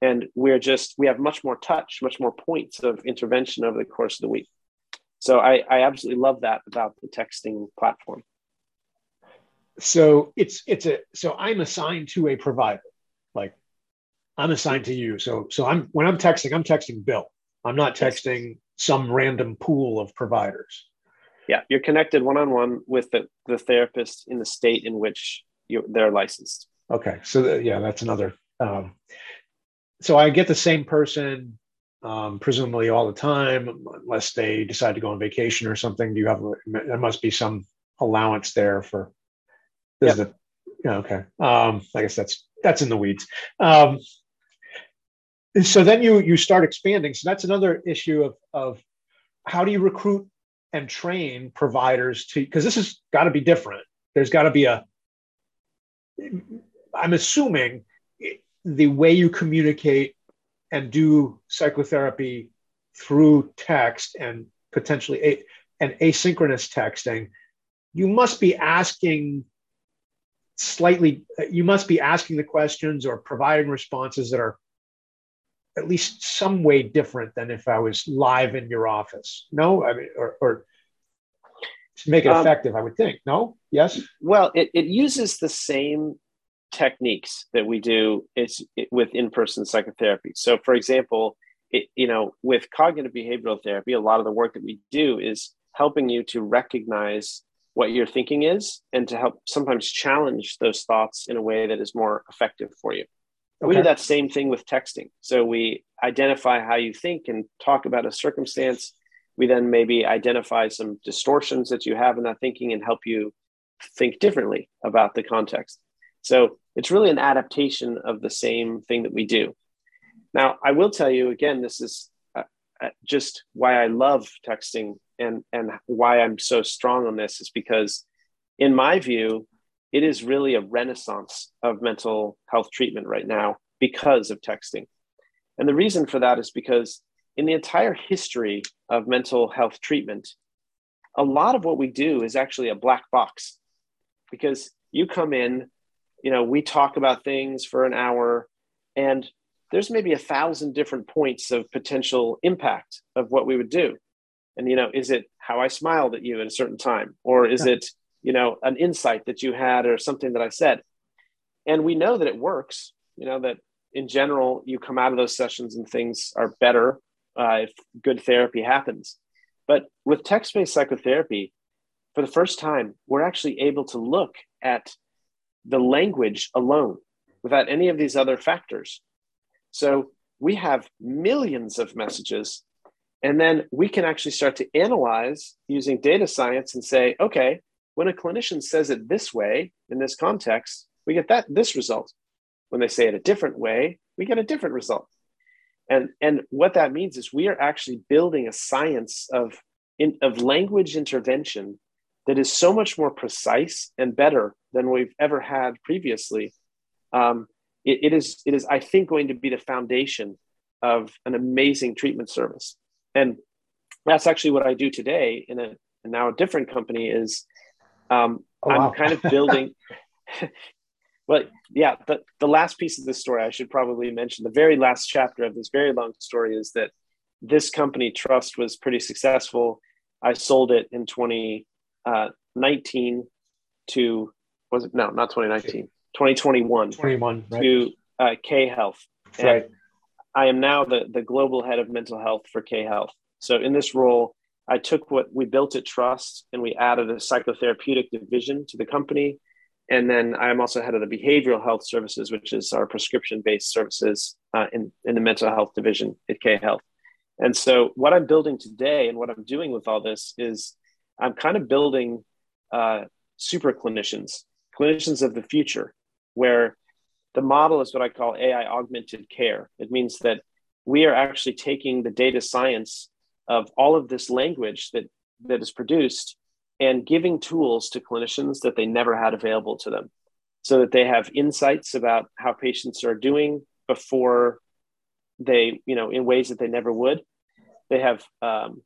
Speaker 1: And we're just, we have much more touch, much more points of intervention over the course of the week. So I, I absolutely love that about the texting platform.
Speaker 2: So it's it's a so I'm assigned to a provider I'm assigned to you. So so I'm when I'm texting, I'm texting Bill. I'm not texting some random pool of providers.
Speaker 1: Yeah, you're connected one on one with the, the therapist in the state in which you they're licensed.
Speaker 2: Okay, so the, yeah, that's another. Um, so I get the same person um, presumably all the time, unless they decide to go on vacation or something. Do you have there must be some allowance there for this yep. yeah, okay. Um, I guess that's that's in the weeds. Um, so then you you start expanding. So that's another issue of of how do you recruit and train providers to because this has got to be different. There's got to be a. I'm assuming the way you communicate and do psychotherapy through text and potentially a, and asynchronous texting, you must be asking slightly you must be asking the questions or providing responses that are at least some way different than if I was live in your office. No, I mean, or, or to make it um, effective, I would think. No, yes.
Speaker 1: Well, it, it uses the same techniques that we do it's it, with in-person psychotherapy. So, for example, it, you know, with cognitive behavioral therapy, a lot of the work that we do is helping you to recognize what your thinking is and to help sometimes challenge those thoughts in a way that is more effective for you. Okay. We do that same thing with texting. So we identify how you think and talk about a circumstance. We then maybe identify some distortions that you have in that thinking and help you think differently about the context. So it's really an adaptation of the same thing that we do. Now, I will tell you again, this is uh, uh just why I love texting and and why I'm so strong on this is because, in my view, it is really a renaissance of mental health treatment right now because of texting. And the reason for that is because in the entire history of mental health treatment, a lot of what we do is actually a black box because you come in, you know, we talk about things for an hour and there's maybe a thousand different points of potential impact of what we would do. And you know is it how i smiled at you at a certain time? Or is it you know an insight that you had or something that i said. And we know that it works you know that in general you come out of those sessions and things are better uh, if good therapy happens. But with text-based psychotherapy for the first time we're actually able to look at the language alone without any of these other factors. So we have millions of messages And then we can actually start to analyze using data science and say, okay, when a clinician says it this way in this context, we get that this result. When they say it a different way, we get a different result. And, and what that means is we are actually building a science of, in, of language intervention that is so much more precise and better than we've ever had previously. Um, it, it is, it is, I think, going to be the foundation of an amazing treatment service. And that's actually what I do today in a now a different company is um, oh. I'm kind of building. well, yeah, the, the last piece of this story I should probably mention. The very last chapter of this very long story is that this company, Trusst, was pretty successful. I sold it in 2019 uh, to, was it? No, not 2019, 2021.
Speaker 2: 21,
Speaker 1: right. To uh, K Health.
Speaker 2: right.
Speaker 1: I am now the, the global head of mental health for K Health. So in this role, I took what we built at Trusst and we added a psychotherapeutic division to the company. And then I am also head of the behavioral health services, which is our prescription based services uh, in, in the mental health division at K Health. And so, what I'm building today and what I'm doing with all this is I'm kind of building uh, super clinicians, clinicians of the future, where the model is what I call AI augmented care. It means that we are actually taking the data science of all of this language that, that is produced and giving tools to clinicians that they never had available to them so that they have insights about how patients are doing before they, you know, in ways that they never would. They have, um,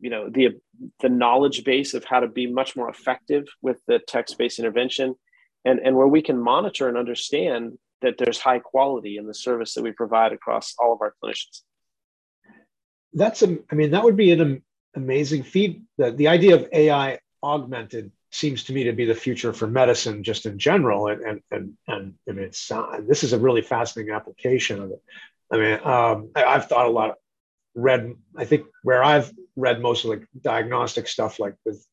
Speaker 1: you know, the, the knowledge base of how to be much more effective with the text-based intervention and, and where we can monitor and understand that there's high quality in the service that we provide across all of our clinicians.
Speaker 2: That's a, I mean, that would be an amazing feed. The, the idea of AI augmented seems to me to be the future for medicine just in general. And, and, and, and I mean, it's, uh, this is a really fascinating application of it. I mean, um, I, I've thought a lot, of, read, I think where I've read most of like diagnostic stuff, like with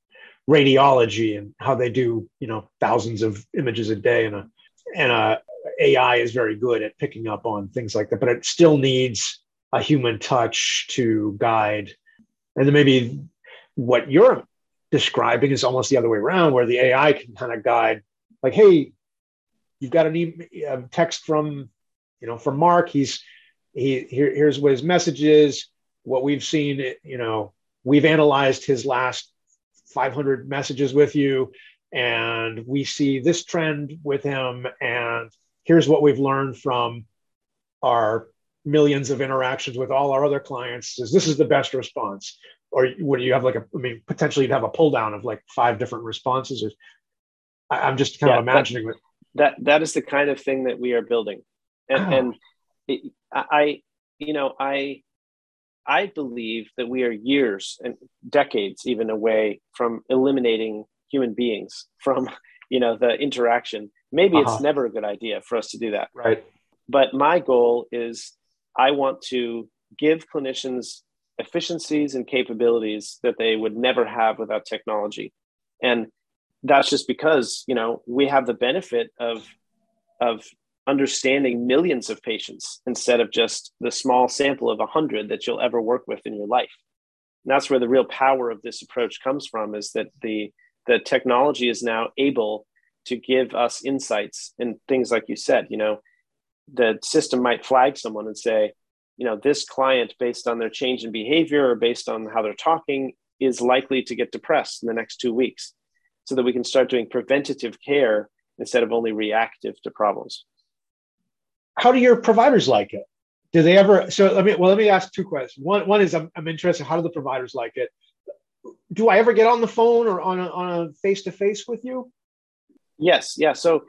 Speaker 2: radiology and how they do you know thousands of images a day and a and a AI is very good at picking up on things like that, but it still needs a human touch to guide. And then maybe what you're describing is almost the other way around, where the AI can kind of guide, like, hey, you've got an email, text from, you know, from Mark. He's he here, here's what his message is. What we've seen, you know, we've analyzed his last 500 messages with you and we see this trend with him and here's what we've learned from our millions of interactions with all our other clients is this is the best response or would you have like a i mean potentially you'd have a pull down of like five different responses or I, am just kind yeah, of imagining
Speaker 1: that, that that is the kind of thing that we are building and, oh. and it, i you know i I believe that we are years and decades even away from eliminating human beings from you know the interaction. Maybe uh-huh. it's never a good idea for us to do that.
Speaker 2: Right.
Speaker 1: But my goal is I want to give clinicians efficiencies and capabilities that they would never have without technology. And that's just because, you know, we have the benefit of of understanding millions of patients instead of just the small sample of 100 that you'll ever work with in your life and that's where the real power of this approach comes from is that the the technology is now able to give us insights and things like you said you know the system might flag someone and say you know this client based on their change in behavior or based on how they're talking is likely to get depressed in the next two weeks so that we can start doing preventative care instead of only reactive to problems
Speaker 2: how do your providers like it? Do they ever? So let me well let me ask two questions. One one is I'm, I'm interested. How do the providers like it? Do I ever get on the phone or on a, on a face to face with you?
Speaker 1: Yes. Yeah. So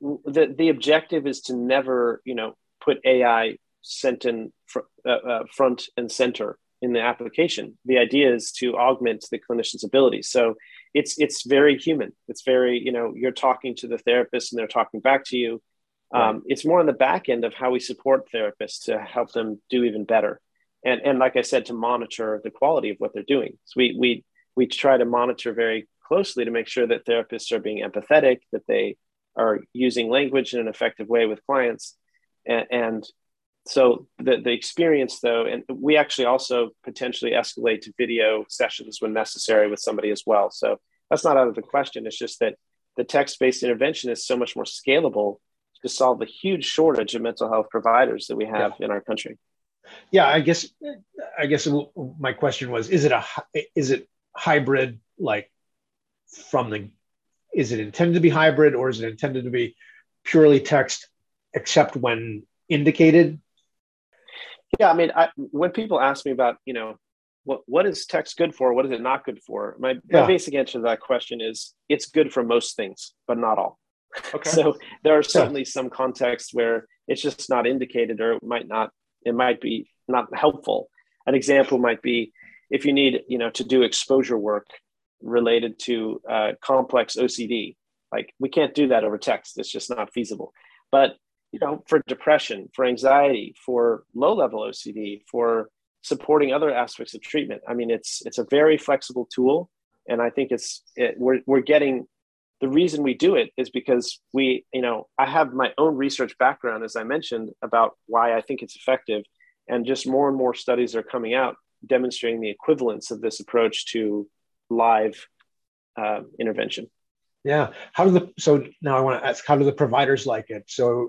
Speaker 1: the the objective is to never you know put AI sent in fr- uh, uh, front and center in the application. The idea is to augment the clinician's ability. So it's it's very human. It's very you know you're talking to the therapist and they're talking back to you um, it's more on the back end of how we support therapists to help them do even better. And, and like I said, to monitor the quality of what they're doing. So we, we, we try to monitor very closely to make sure that therapists are being empathetic, that they are using language in an effective way with clients. And, and so the, the experience though and we actually also potentially escalate to video sessions when necessary with somebody as well so that's not out of the question it's just that the text-based intervention is so much more scalable to solve the huge shortage of mental health providers that we have yeah. in our country
Speaker 2: yeah i guess i guess my question was is it a is it hybrid like from the is it intended to be hybrid or is it intended to be purely text except when indicated
Speaker 1: yeah, I mean, I, when people ask me about, you know, what what is text good for? What is it not good for? My, yeah. my basic answer to that question is it's good for most things, but not all. Okay. so there are certainly yeah. some contexts where it's just not indicated, or it might not. It might be not helpful. An example might be if you need, you know, to do exposure work related to uh, complex OCD. Like we can't do that over text. It's just not feasible. But you know, for depression, for anxiety, for low level OCD, for supporting other aspects of treatment. I mean, it's it's a very flexible tool, and I think it's it, we're we're getting the reason we do it is because we you know I have my own research background as I mentioned about why I think it's effective, and just more and more studies are coming out demonstrating the equivalence of this approach to live uh, intervention.
Speaker 2: Yeah. How do the so now I want to ask how do the providers like it? So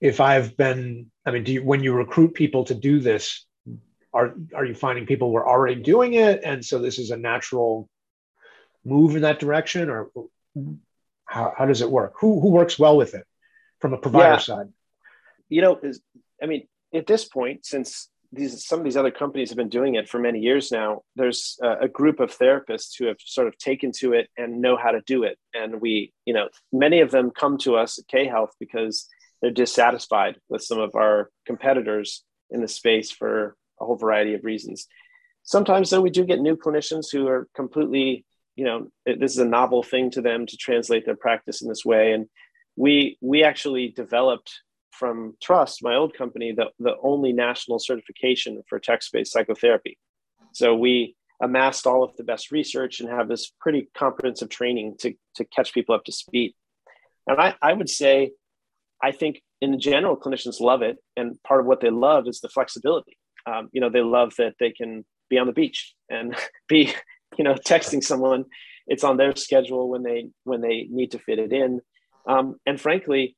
Speaker 2: if I've been, I mean, do you when you recruit people to do this, are are you finding people were already doing it, and so this is a natural move in that direction, or how, how does it work? Who who works well with it from a provider yeah. side?
Speaker 1: You know, is I mean, at this point, since these some of these other companies have been doing it for many years now. There's a, a, group of therapists who have sort of taken to it and know how to do it. And we you know many of them come to us at k-health because they're dissatisfied with some of our competitors in the space for a whole variety of reasons. Sometimes though we do get new clinicians who are completely you know this is a novel thing to them to translate their practice in this way. And we we actually developed from Trusst, my old company, the, the only national certification for text based psychotherapy. So we amassed all of the best research and have this pretty comprehensive training to, to catch people up to speed. And I, I would say, I think in general, clinicians love it. And part of what they love is the flexibility. Um, you know, they love that they can be on the beach and be, you know, texting someone. It's on their schedule when they when they need to fit it in. Um, and frankly,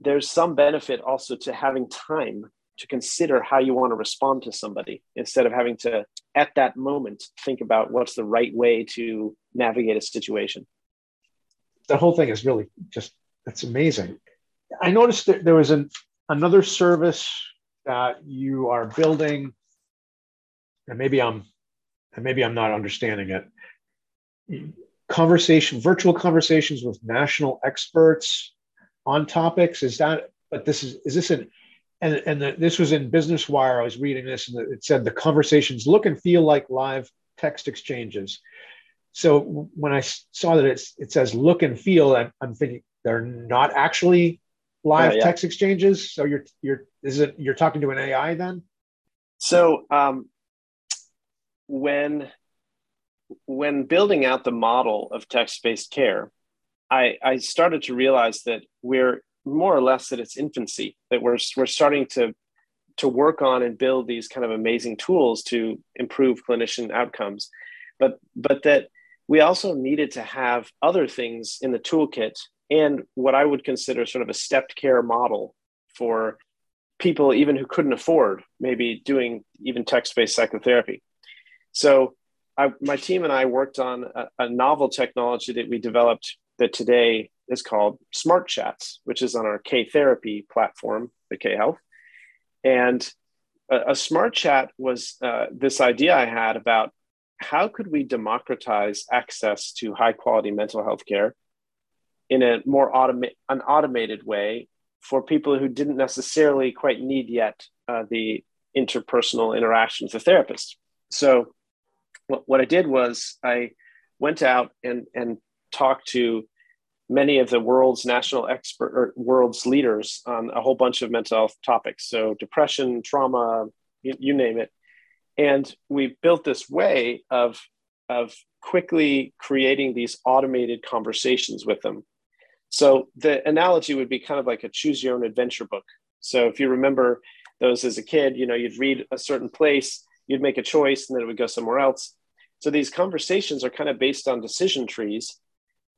Speaker 1: there's some benefit also to having time to consider how you want to respond to somebody instead of having to at that moment think about what's the right way to navigate a situation.
Speaker 2: The whole thing is really just it's amazing. I noticed that there was an, another service that you are building and maybe i'm and maybe i'm not understanding it. Conversation virtual conversations with national experts on topics? Is that, but this is, is this an, and, and the, this was in Business Wire. I was reading this and it said the conversations look and feel like live text exchanges. So when I saw that it's, it says look and feel, I'm, I'm thinking they're not actually live yeah. text exchanges. So you're, you're, is it, you're talking to an AI then?
Speaker 1: So um, when, when building out the model of text-based care, I, I started to realize that we're more or less at its infancy, that we're, we're starting to, to work on and build these kind of amazing tools to improve clinician outcomes. But, but that we also needed to have other things in the toolkit and what I would consider sort of a stepped care model for people even who couldn't afford maybe doing even text-based psychotherapy. So I, my team and I worked on a, a, novel technology that we developed that today is called Smart Chats, which is on our K Therapy platform, the K Health. And a, a Smart Chat was uh, this idea I had about how could we democratize access to high quality mental health care in a more automa- an automated way for people who didn't necessarily quite need yet uh, the interpersonal interaction with a therapist. So what, what I did was I went out and, and talk to many of the world's national expert or world's leaders on a whole bunch of mental health topics. So depression, trauma, you, you name it. And we built this way of, of quickly creating these automated conversations with them. So the analogy would be kind of like a choose your own adventure book. So if you remember those as a kid. You know, you'd read a certain place, you'd make a choice, and then it would go somewhere else. So these conversations are kind of based on decision trees.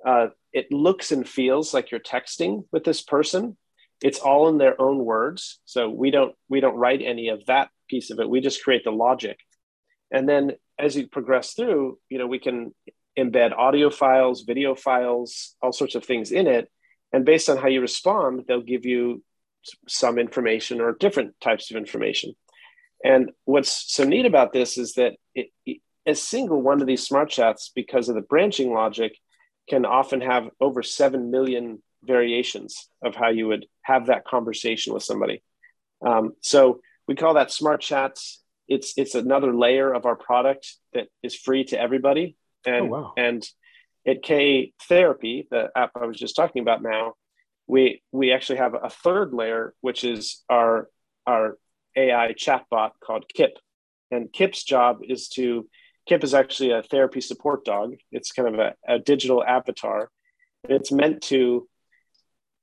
Speaker 1: Uh, it looks and feels like you're texting with this person. It's all in their own words. So we don't we don't write any of that piece of it. We just create the logic. And then as you progress through, you know, we can embed audio files, video files, all sorts of things in it. And based on how you respond, they'll give you some information or different types of information. And what's so neat about this is that it, a single one of these smart chats, because of the branching logic, can often have over 7 million variations of how you would have that conversation with somebody. Um, so we call that smart chats. It's, it's another layer of our product that is free to everybody. And, oh, wow. and at K Therapy, the app I was just talking about now, we we actually have a third layer, which is our our AI chatbot called Kip. And Kip's job is to Kip is actually a therapy support dog. It's kind of a, a digital avatar. It's meant to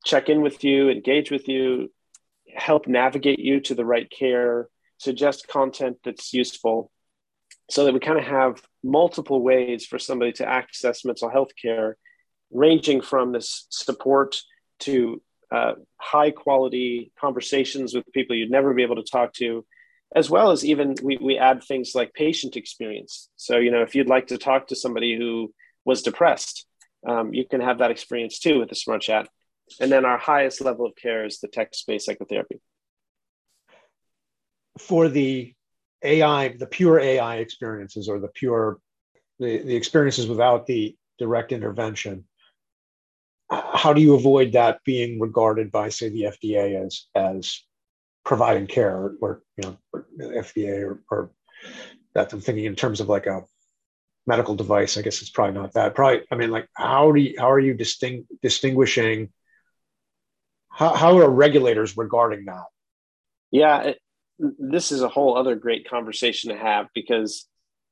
Speaker 1: check in with you, engage with you, help navigate you to the right care, suggest content that's useful, so that we kind of have multiple ways for somebody to access mental health care, ranging from this support to uh, high quality conversations with people you'd never be able to talk to, as well as even we, we add things like patient experience. So, you know, if you'd like to talk to somebody who was depressed, um, you can have that experience too with the Smart Chat. And then our highest level of care is the text based psychotherapy.
Speaker 2: For the AI, the pure AI experiences or the pure, the, the experiences without the direct intervention, how do you avoid that being regarded by, say, the FDA as as providing care, or, you know, or FDA, or, or that I'm thinking in terms of like a medical device. I guess it's probably not that. Probably, I mean, like how do you, how are you disting, distinguishing? How, how are regulators regarding that?
Speaker 1: Yeah, it, this is a whole other great conversation to have because,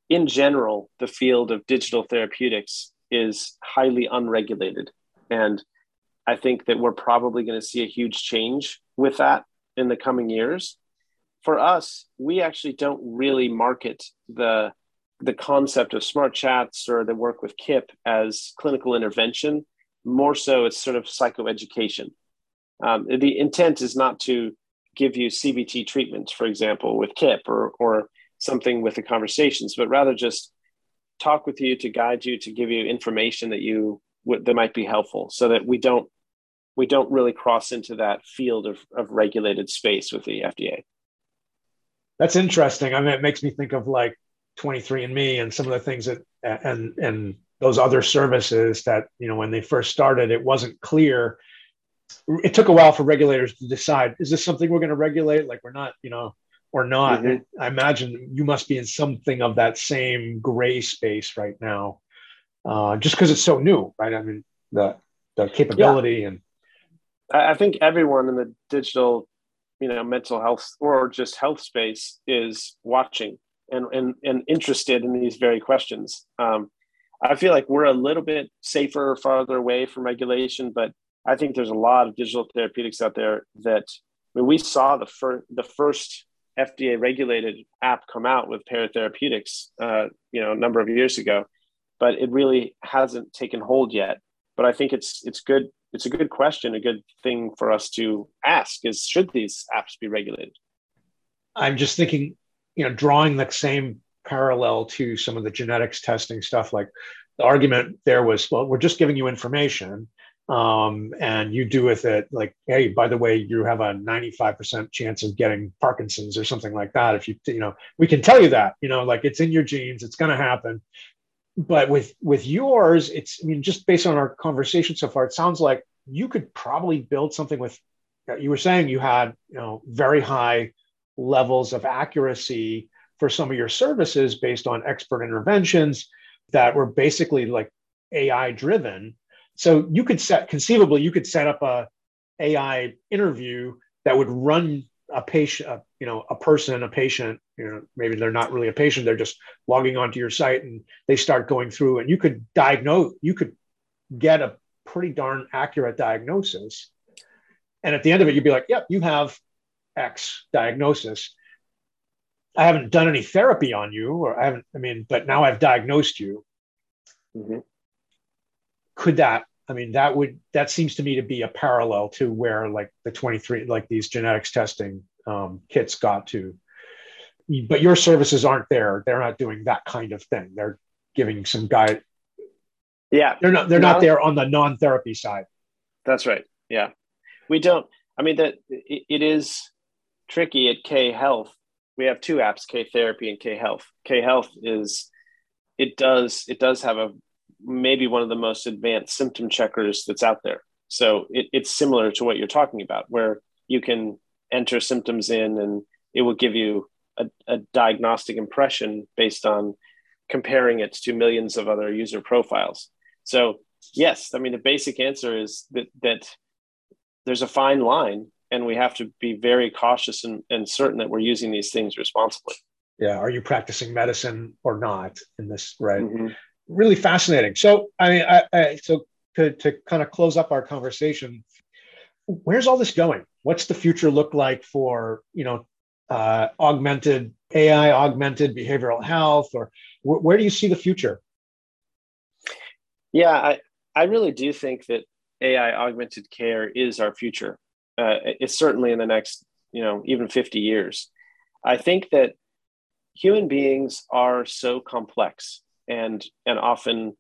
Speaker 1: in general, the field of digital therapeutics is highly unregulated. And I think that we're probably going to see a huge change with that in the coming years. For us, we actually don't really market the the concept of smart chats or the work with KIP as clinical intervention. More so, it's sort of psychoeducation. Um, the intent is not to give you CBT treatments, for example, with KIP or or something with the conversations, but rather just talk with you to guide you to give you information that you that might be helpful so that we don't we don't really cross into that field of, of regulated space with the FDA.
Speaker 2: That's interesting. I mean, it makes me think of like 23andMe and some of the things that and and those other services that you know when they first started, it wasn't clear. It took a while for regulators to decide: is this something we're going to regulate? Like we're not, you know, or not. Mm-hmm. I imagine you must be in something of that same gray space right now uh, just because it's so new, right? I mean, the the capability yeah. and
Speaker 1: I think everyone in the digital, you know, mental health or just health space is watching and and, and interested in these very questions. Um, I feel like we're a little bit safer, farther away from regulation, but I think there's a lot of digital therapeutics out there that I mean, we saw the first the first FDA regulated app come out with Pear Therapeutics, uh, you know, a number of years ago, but it really hasn't taken hold yet. But I think it's it's good. It's a good question, a good thing for us to ask: is should these apps be regulated?
Speaker 2: I'm just thinking, you know, drawing the same parallel to some of the genetics testing stuff. Like the argument there was, well, we're just giving you information, um, and you do with it like, hey, by the way, you have a 95% chance of getting Parkinson's or something like that. If you, you know, we can tell you that, you know, like it's in your genes, it's going to happen but with with yours it's i mean just based on our conversation so far it sounds like you could probably build something with uh, you were saying you had you know very high levels of accuracy for some of your services based on expert interventions that were basically like ai driven. So you could set conceivably you could set up a ai interview that would run a patient, a, you know, a person, a patient, you know, maybe they're not really a patient, they're just logging onto your site and they start going through and you could diagnose, you could get a pretty darn accurate diagnosis. And at the end of it, you'd be like, yep, you have X diagnosis. I haven't done any therapy on you, or I haven't, I mean, but now I've diagnosed you. Mm-hmm. Could that, I mean, that would, that seems to me to be a parallel to where like the 23, like these genetics testing um, kits got to. But your services aren't there. They're not doing that kind of thing. They're giving some guide.
Speaker 1: Yeah.
Speaker 2: They're not, they're not there on the non therapy side.
Speaker 1: That's right. Yeah. We don't, I mean, that it, it is tricky at K Health we have two apps, K Therapy and K Health. K Health is it does it does have a maybe one of the most advanced symptom checkers that's out there. So it, it's similar to what you're talking about, where you can enter symptoms in and it will give you a, a diagnostic impression based on comparing it to millions of other user profiles. So yes, I mean the basic answer is that that there's a fine line and we have to be very cautious and, and certain that we're using these things responsibly
Speaker 2: yeah are you practicing medicine or not in this right mm-hmm. Really fascinating. So i mean I, I, so to, to kind of close up our conversation where's all this going? What's the future look like for you know uh, augmented ai augmented behavioral health or wh- where do you see the future?
Speaker 1: Yeah i i really do think that ai augmented care is our future. Uh, it's certainly in the next, you know, even 50 years. I think that human beings are so complex and and often,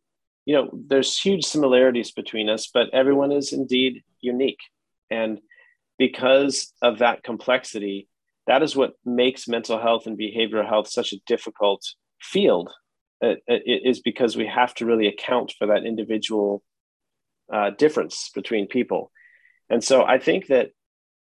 Speaker 1: you know, there's huge similarities between us, but everyone is indeed unique. And because of that complexity, that is what makes mental health and behavioral health such a difficult field. It, it is because we have to really account for that individual uh, difference between people. And so I think that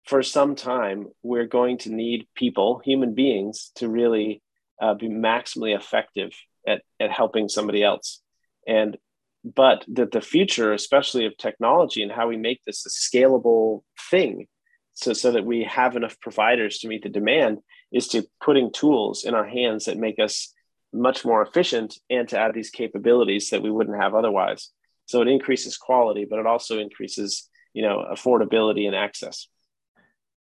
Speaker 1: for some time, we're going to need people, human beings, to really uh, be maximally effective at, at helping somebody else. And but that the future, especially of technology and how we make this a scalable thing, so, so that we have enough providers to meet the demand, is to putting tools in our hands that make us much more efficient and to add these capabilities that we wouldn't have otherwise. So it increases quality, but it also increases you know affordability and access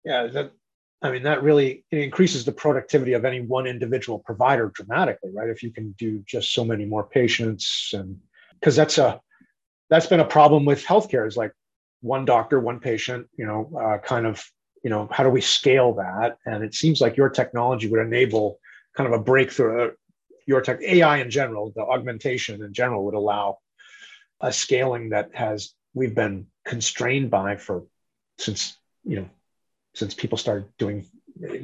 Speaker 2: yeah that i mean that really increases the productivity of any one individual provider dramatically right? If you can do just so many more patients and because that's a that's been a problem with healthcare is like one doctor one patient you know uh, kind of you know how do we scale that? And it seems like your technology would enable kind of a breakthrough uh, your tech ai in general the augmentation in general would allow a scaling that has we've been constrained by for since you know since people started doing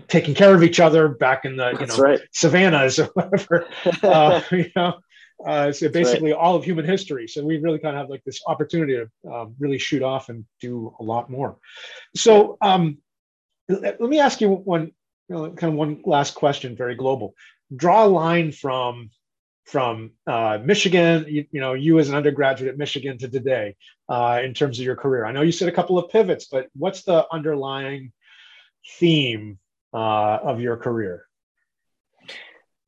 Speaker 2: taking care of each other back in the you know right. savannas or whatever uh, you know uh, so basically right. all of human history so we really kind of have like this opportunity to um, really shoot off and do a lot more so um, let me ask you one you know, kind of one last question very global draw a line from from uh, Michigan, you, you, know, you as an undergraduate at Michigan to today uh, in terms of your career? I know you said a couple of pivots, but what's the underlying theme uh, of your career?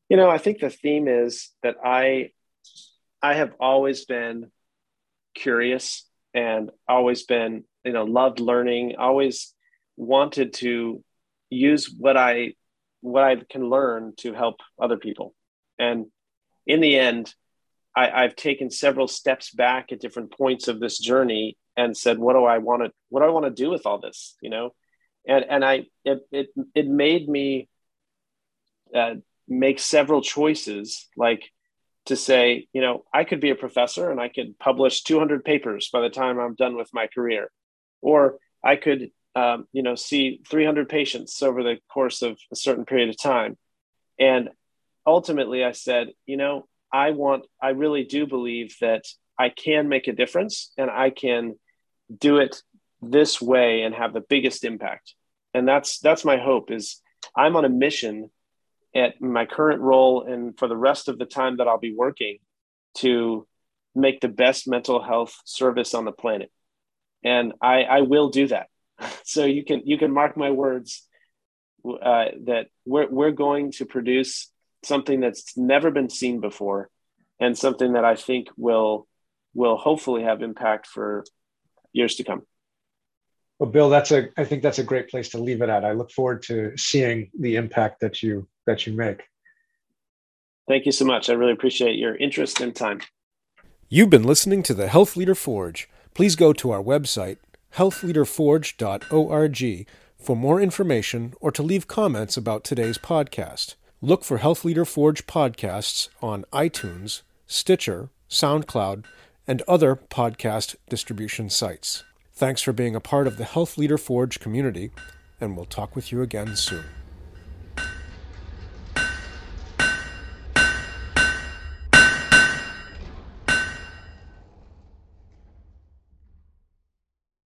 Speaker 1: You know, I think the theme is that I I have always been curious and always been, you know, loved learning, always wanted to use what I what I can learn to help other people. And in the end, I, have taken several steps back at different points of this journey and said, what do I want to, what do I want to do with all this? You know, and, and I, it, it, it made me uh, make several choices, like to say, you know, I could be a professor and I could publish 200 papers by the time I'm done with my career, or I could, um, you know, see 300 patients over the course of a certain period of time. And ultimately I said, you know, I want, I really do believe that I can make a difference and I can do it this way and have the biggest impact. And that's, that's my hope is I'm on a mission at my current role and for the rest of the time that I'll be working to make the best mental health service on the planet. And I, I will do that. So you can, you can mark my words uh, that we're, we're going to produce something that's never been seen before and something that I think will will hopefully have impact for years to come.
Speaker 3: Well, Bill, that's a I think that's a great place to leave it at. I look forward to seeing the impact that you that you make.
Speaker 1: Thank you so much. I really appreciate your interest and time.
Speaker 2: You've been listening to the Health Leader Forge. Please go to our website, healthleaderforge.org, for more information or to leave comments about today's podcast. Look for Health Leader Forge podcasts on iTunes, Stitcher, SoundCloud, and other podcast distribution sites. Thanks for being a part of the Health Leader Forge community, and we'll talk with you again soon.